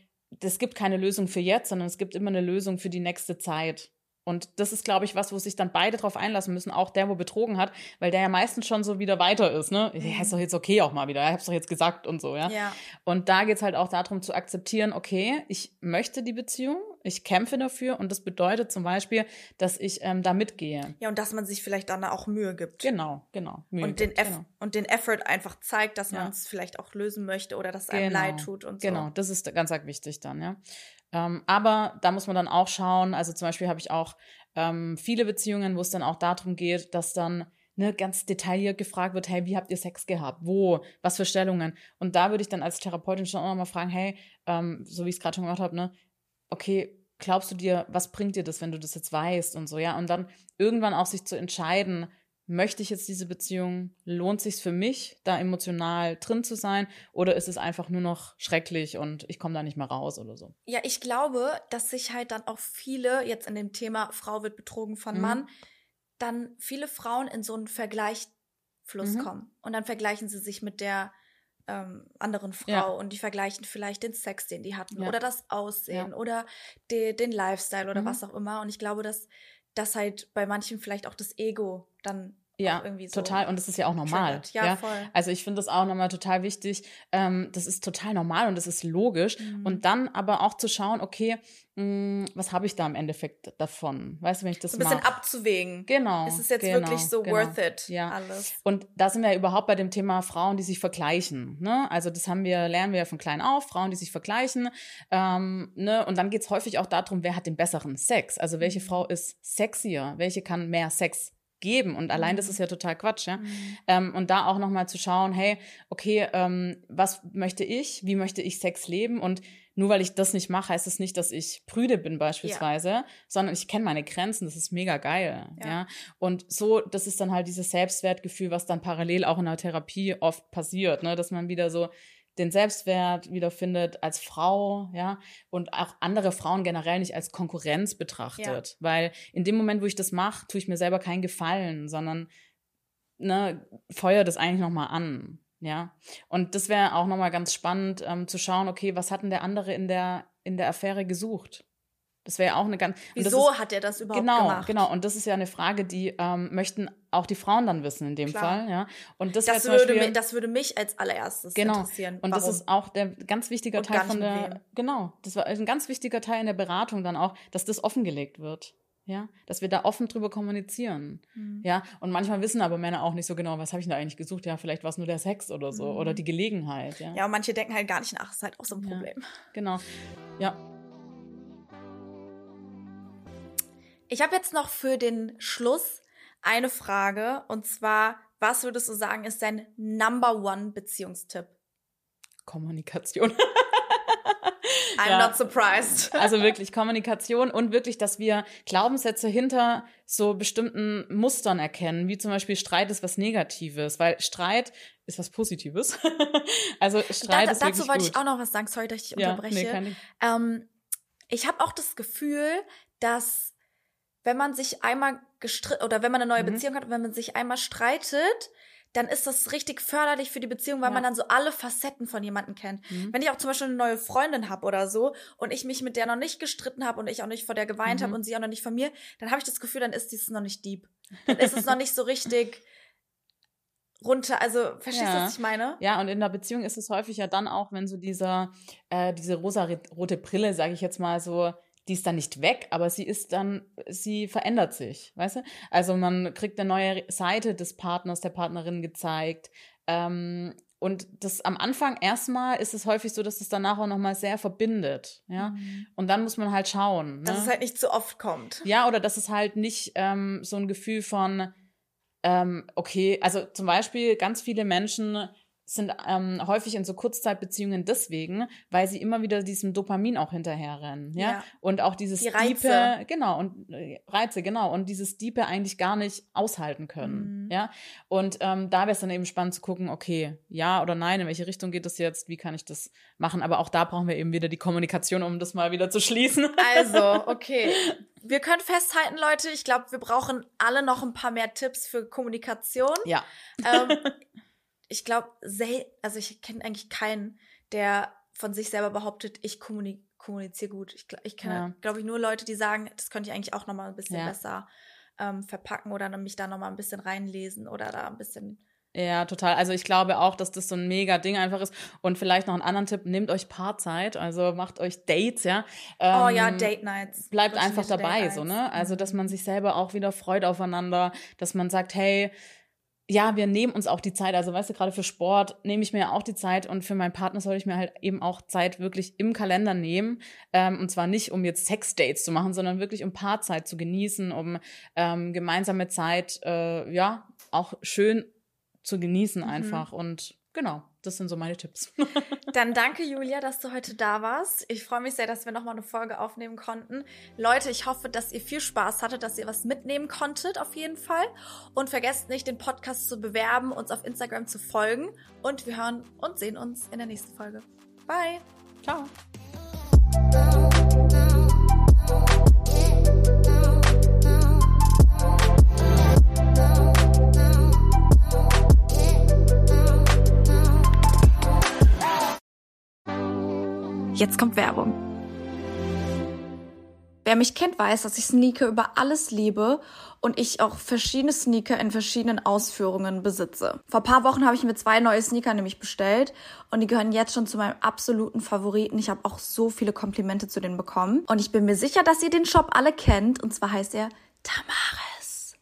es gibt keine Lösung für jetzt, sondern es gibt immer eine Lösung für die nächste Zeit. Und das ist, glaube ich, was, wo sich dann beide drauf einlassen müssen, auch der, wo betrogen hat, weil der ja meistens schon so wieder weiter ist, ne? Ja, ist doch jetzt okay auch mal wieder, ich hab's doch jetzt gesagt und so, ja. ja. Und da geht's halt auch darum zu akzeptieren, okay, ich möchte die Beziehung, ich kämpfe dafür und das bedeutet zum Beispiel, dass ich ähm, da mitgehe.
Ja, und dass man sich vielleicht dann auch Mühe gibt.
Genau, genau.
Mühe und, den gibt, genau. und den Effort einfach zeigt, dass ja. man es vielleicht auch lösen möchte oder dass es einem genau. leid tut und
so. Genau, das ist ganz, ganz wichtig dann, ja. Ähm, aber da muss man dann auch schauen, also zum Beispiel habe ich auch ähm, viele Beziehungen, wo es dann auch darum geht, dass dann ne, ganz detailliert gefragt wird, hey, wie habt ihr Sex gehabt? Wo? Was für Stellungen? Und da würde ich dann als Therapeutin schon auch nochmal fragen, hey, ähm, so wie ich es gerade schon gemacht habe, ne, okay, glaubst du dir, was bringt dir das, wenn du das jetzt weißt und so, ja? Und dann irgendwann auch sich zu entscheiden, möchte ich jetzt diese Beziehung? Lohnt sich für mich, da emotional drin zu sein? Oder ist es einfach nur noch schrecklich und ich komme da nicht mehr raus oder so?
Ja, ich glaube, dass sich halt dann auch viele, jetzt in dem Thema Frau wird betrogen von mhm. Mann, dann viele Frauen in so einen Vergleichfluss mhm. kommen. Und dann vergleichen sie sich mit der ähm, anderen Frau ja. und die vergleichen vielleicht den Sex, den die hatten, ja. oder das Aussehen ja. oder de, den Lifestyle oder mhm. was auch immer. Und ich glaube, dass dass halt bei manchen vielleicht auch das Ego dann
ja, so total. Und das ist ja auch normal. Ja, ja, voll. Also ich finde das auch nochmal total wichtig. Ähm, das ist total normal und das ist logisch. Mhm. Und dann aber auch zu schauen, okay, mh, hm, was habe ich da im Endeffekt davon? Weißt du, wenn ich das
so Ein bisschen mach? abzuwägen. Genau. Ist es jetzt genau, wirklich so genau. worth it?
Ja. Alles. Und da sind wir ja überhaupt bei dem Thema Frauen, die sich vergleichen. Ne? Also das haben wir, lernen wir ja von klein auf, Frauen, die sich vergleichen. Ähm, ne? Und dann geht's häufig auch darum, wer hat den besseren Sex? Also welche mhm. Frau ist sexier? Welche kann mehr Sex geben. Und allein das mhm. ist ja total Quatsch, ja. Mhm. Ähm, und da auch nochmal zu schauen, hey, okay, ähm, was möchte ich? Wie möchte ich Sex leben? Und nur weil ich das nicht mache, heißt es das nicht, dass ich prüde bin beispielsweise, ja. sondern ich kenne meine Grenzen. Das ist mega geil, ja. ja. Und so, das ist dann halt dieses Selbstwertgefühl, was dann parallel auch in der Therapie oft passiert, ne, dass man wieder so den Selbstwert wiederfindet als Frau, ja, und auch andere Frauen generell nicht als Konkurrenz betrachtet. Ja. Weil in dem Moment, wo ich das mache, tue ich mir selber keinen Gefallen, sondern ne, feuer das eigentlich nochmal an. Ja. Und das wäre auch nochmal ganz spannend, ähm, zu schauen, okay, was hat denn der andere in der, in der Affäre gesucht? Das wäre ja auch eine ganz.
Wieso
ist,
hat er das überhaupt
genau,
gemacht?
Genau, und das ist ja eine Frage, die ähm, möchten auch die Frauen dann wissen in dem Klar. Fall, ja. Und das,
das würde Beispiel, mich, das würde mich als allererstes genau. interessieren.
Und Warum? das ist auch der ganz wichtiger und Teil von der. Genau, das war ein ganz wichtiger Teil in der Beratung dann auch, dass das offengelegt wird. Ja, dass wir da offen drüber kommunizieren. Mhm. Ja, und manchmal wissen aber Männer auch nicht so genau, was habe ich denn da eigentlich gesucht? Ja, vielleicht war es nur der Sex oder so mhm. oder die Gelegenheit. Ja,
ja und manche denken halt gar nicht nach, ist halt auch so ein Problem.
Ja, genau. Ja,
Ich habe jetzt noch für den Schluss eine Frage und zwar, was würdest du sagen, ist dein Number One Beziehungstipp?
Kommunikation.
I'm ja. not surprised.
Also wirklich Kommunikation und wirklich, dass wir Glaubenssätze hinter so bestimmten Mustern erkennen, wie zum Beispiel Streit ist was Negatives, weil Streit ist was Positives. also Streit da, ist
Dazu wollte
gut.
ich auch noch was sagen, sorry, dass ich dich ja, unterbreche. Nee, ich ähm, ich habe auch das Gefühl, dass wenn man sich einmal gestritten oder wenn man eine neue mhm. Beziehung hat und wenn man sich einmal streitet, dann ist das richtig förderlich für die Beziehung, weil ja. man dann so alle Facetten von jemandem kennt. Mhm. Wenn ich auch zum Beispiel eine neue Freundin habe oder so und ich mich mit der noch nicht gestritten habe und ich auch nicht vor der geweint mhm. habe und sie auch noch nicht von mir, dann habe ich das Gefühl, dann ist dies noch nicht deep. Dann ist es noch nicht so richtig runter. Also verstehst ja. du, was ich meine?
Ja, und in der Beziehung ist es häufig ja dann auch, wenn so dieser äh, diese rosa rote Brille, sage ich jetzt mal so die ist dann nicht weg, aber sie ist dann, sie verändert sich, weißt du? Also man kriegt eine neue Seite des Partners, der Partnerin gezeigt. Ähm, und das am Anfang erstmal ist es häufig so, dass es danach auch nochmal sehr verbindet, ja. Mhm. Und dann muss man halt schauen. Ne?
Dass es halt nicht zu oft kommt.
Ja, oder dass es halt nicht ähm, so ein Gefühl von, ähm, okay, also zum Beispiel ganz viele Menschen sind ähm, häufig in so Kurzzeitbeziehungen deswegen, weil sie immer wieder diesem Dopamin auch hinterherrennen, ja? ja. Und auch dieses Die Reize. Diepe, genau, und äh, Reize, genau, und dieses Diepe eigentlich gar nicht aushalten können, mhm. ja? Und ähm, da wäre es dann eben spannend zu gucken, okay, ja oder nein, in welche Richtung geht das jetzt, wie kann ich das machen? Aber auch da brauchen wir eben wieder die Kommunikation, um das mal wieder zu schließen.
Also, okay. Wir können festhalten, Leute, ich glaube, wir brauchen alle noch ein paar mehr Tipps für Kommunikation.
Ja.
Ähm, ich glaube, also ich kenne eigentlich keinen, der von sich selber behauptet, ich kommunik kommuniziere gut. Ich, ich kenne, ja. glaube ich, nur Leute, die sagen, das könnte ich eigentlich auch noch mal ein bisschen ja. besser ähm, verpacken oder mich da noch mal ein bisschen reinlesen oder da ein bisschen
ja, total. Also ich glaube auch, dass das so ein mega Ding einfach ist. Und vielleicht noch einen anderen Tipp, nehmt euch Paarzeit, also macht euch Dates, ja.
Ähm, oh ja, ähm, Date Nights.
Bleibt einfach dabei, so, ne? Also, dass man mhm. sich selber auch wieder freut aufeinander, dass man sagt, hey, ja, wir nehmen uns auch die Zeit. Also, weißt du, gerade für Sport nehme ich mir ja auch die Zeit und für meinen Partner soll ich mir halt eben auch Zeit wirklich im Kalender nehmen. Ähm, und zwar nicht, um jetzt Sexdates zu machen, sondern wirklich um Paarzeit zu genießen, um ähm, gemeinsame Zeit, äh, ja, auch schön zu genießen mhm. einfach. Mhm. Und genau, das sind so meine Tipps.
Dann danke, Julia, dass du heute da warst. Ich freue mich sehr, dass wir nochmal eine Folge aufnehmen konnten. Leute, ich hoffe, dass ihr viel Spaß hattet, dass ihr was mitnehmen konntet, auf jeden Fall. Und vergesst nicht, den Podcast zu bewerben, uns auf Instagram zu folgen. Und wir hören und sehen uns in der nächsten Folge. Bye.
Ciao.
Jetzt kommt Werbung. Wer mich kennt, weiß, dass ich Sneaker über alles liebe und ich auch verschiedene Sneaker in verschiedenen Ausführungen besitze. Vor paar Wochen habe ich mir zwei neue Sneaker nämlich bestellt und die gehören jetzt schon zu meinem absoluten Favoriten. Ich habe auch so viele Komplimente zu denen bekommen und ich bin mir sicher, dass ihr den Shop alle kennt und zwar heißt er Tamare.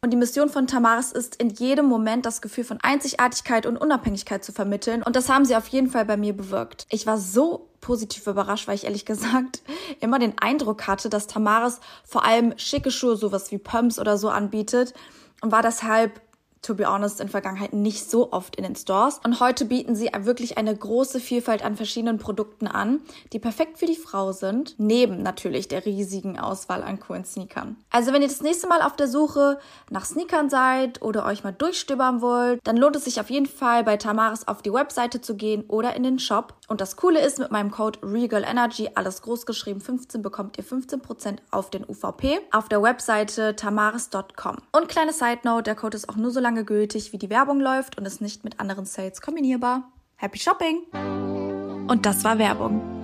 Und die Mission von Tamaris ist, in jedem Moment das Gefühl von Einzigartigkeit und Unabhängigkeit zu vermitteln. Und das haben sie auf jeden Fall bei mir bewirkt. Ich war so positiv überrascht, weil ich ehrlich gesagt immer den Eindruck hatte, dass Tamaris vor allem schicke Schuhe, sowas wie Pumps oder so anbietet und war deshalb to be honest, in Vergangenheit nicht so oft in den Stores. Und heute bieten sie wirklich eine große Vielfalt an verschiedenen Produkten an, die perfekt für die Frau sind, neben natürlich der riesigen Auswahl an coolen Sneakern. Also wenn ihr das nächste Mal auf der Suche nach Sneakern seid oder euch mal durchstöbern wollt, dann lohnt es sich auf jeden Fall bei Tamaris auf die Webseite zu gehen oder in den Shop. Und das Coole ist, mit meinem Code RegalEnergy, alles groß geschrieben 15, bekommt ihr 15% auf den UVP auf der Webseite tamaris.com. Und kleine Side Note, der Code ist auch nur so lange lange gültig, wie die Werbung läuft und ist nicht mit anderen Sales kombinierbar. Happy Shopping! Und das war Werbung.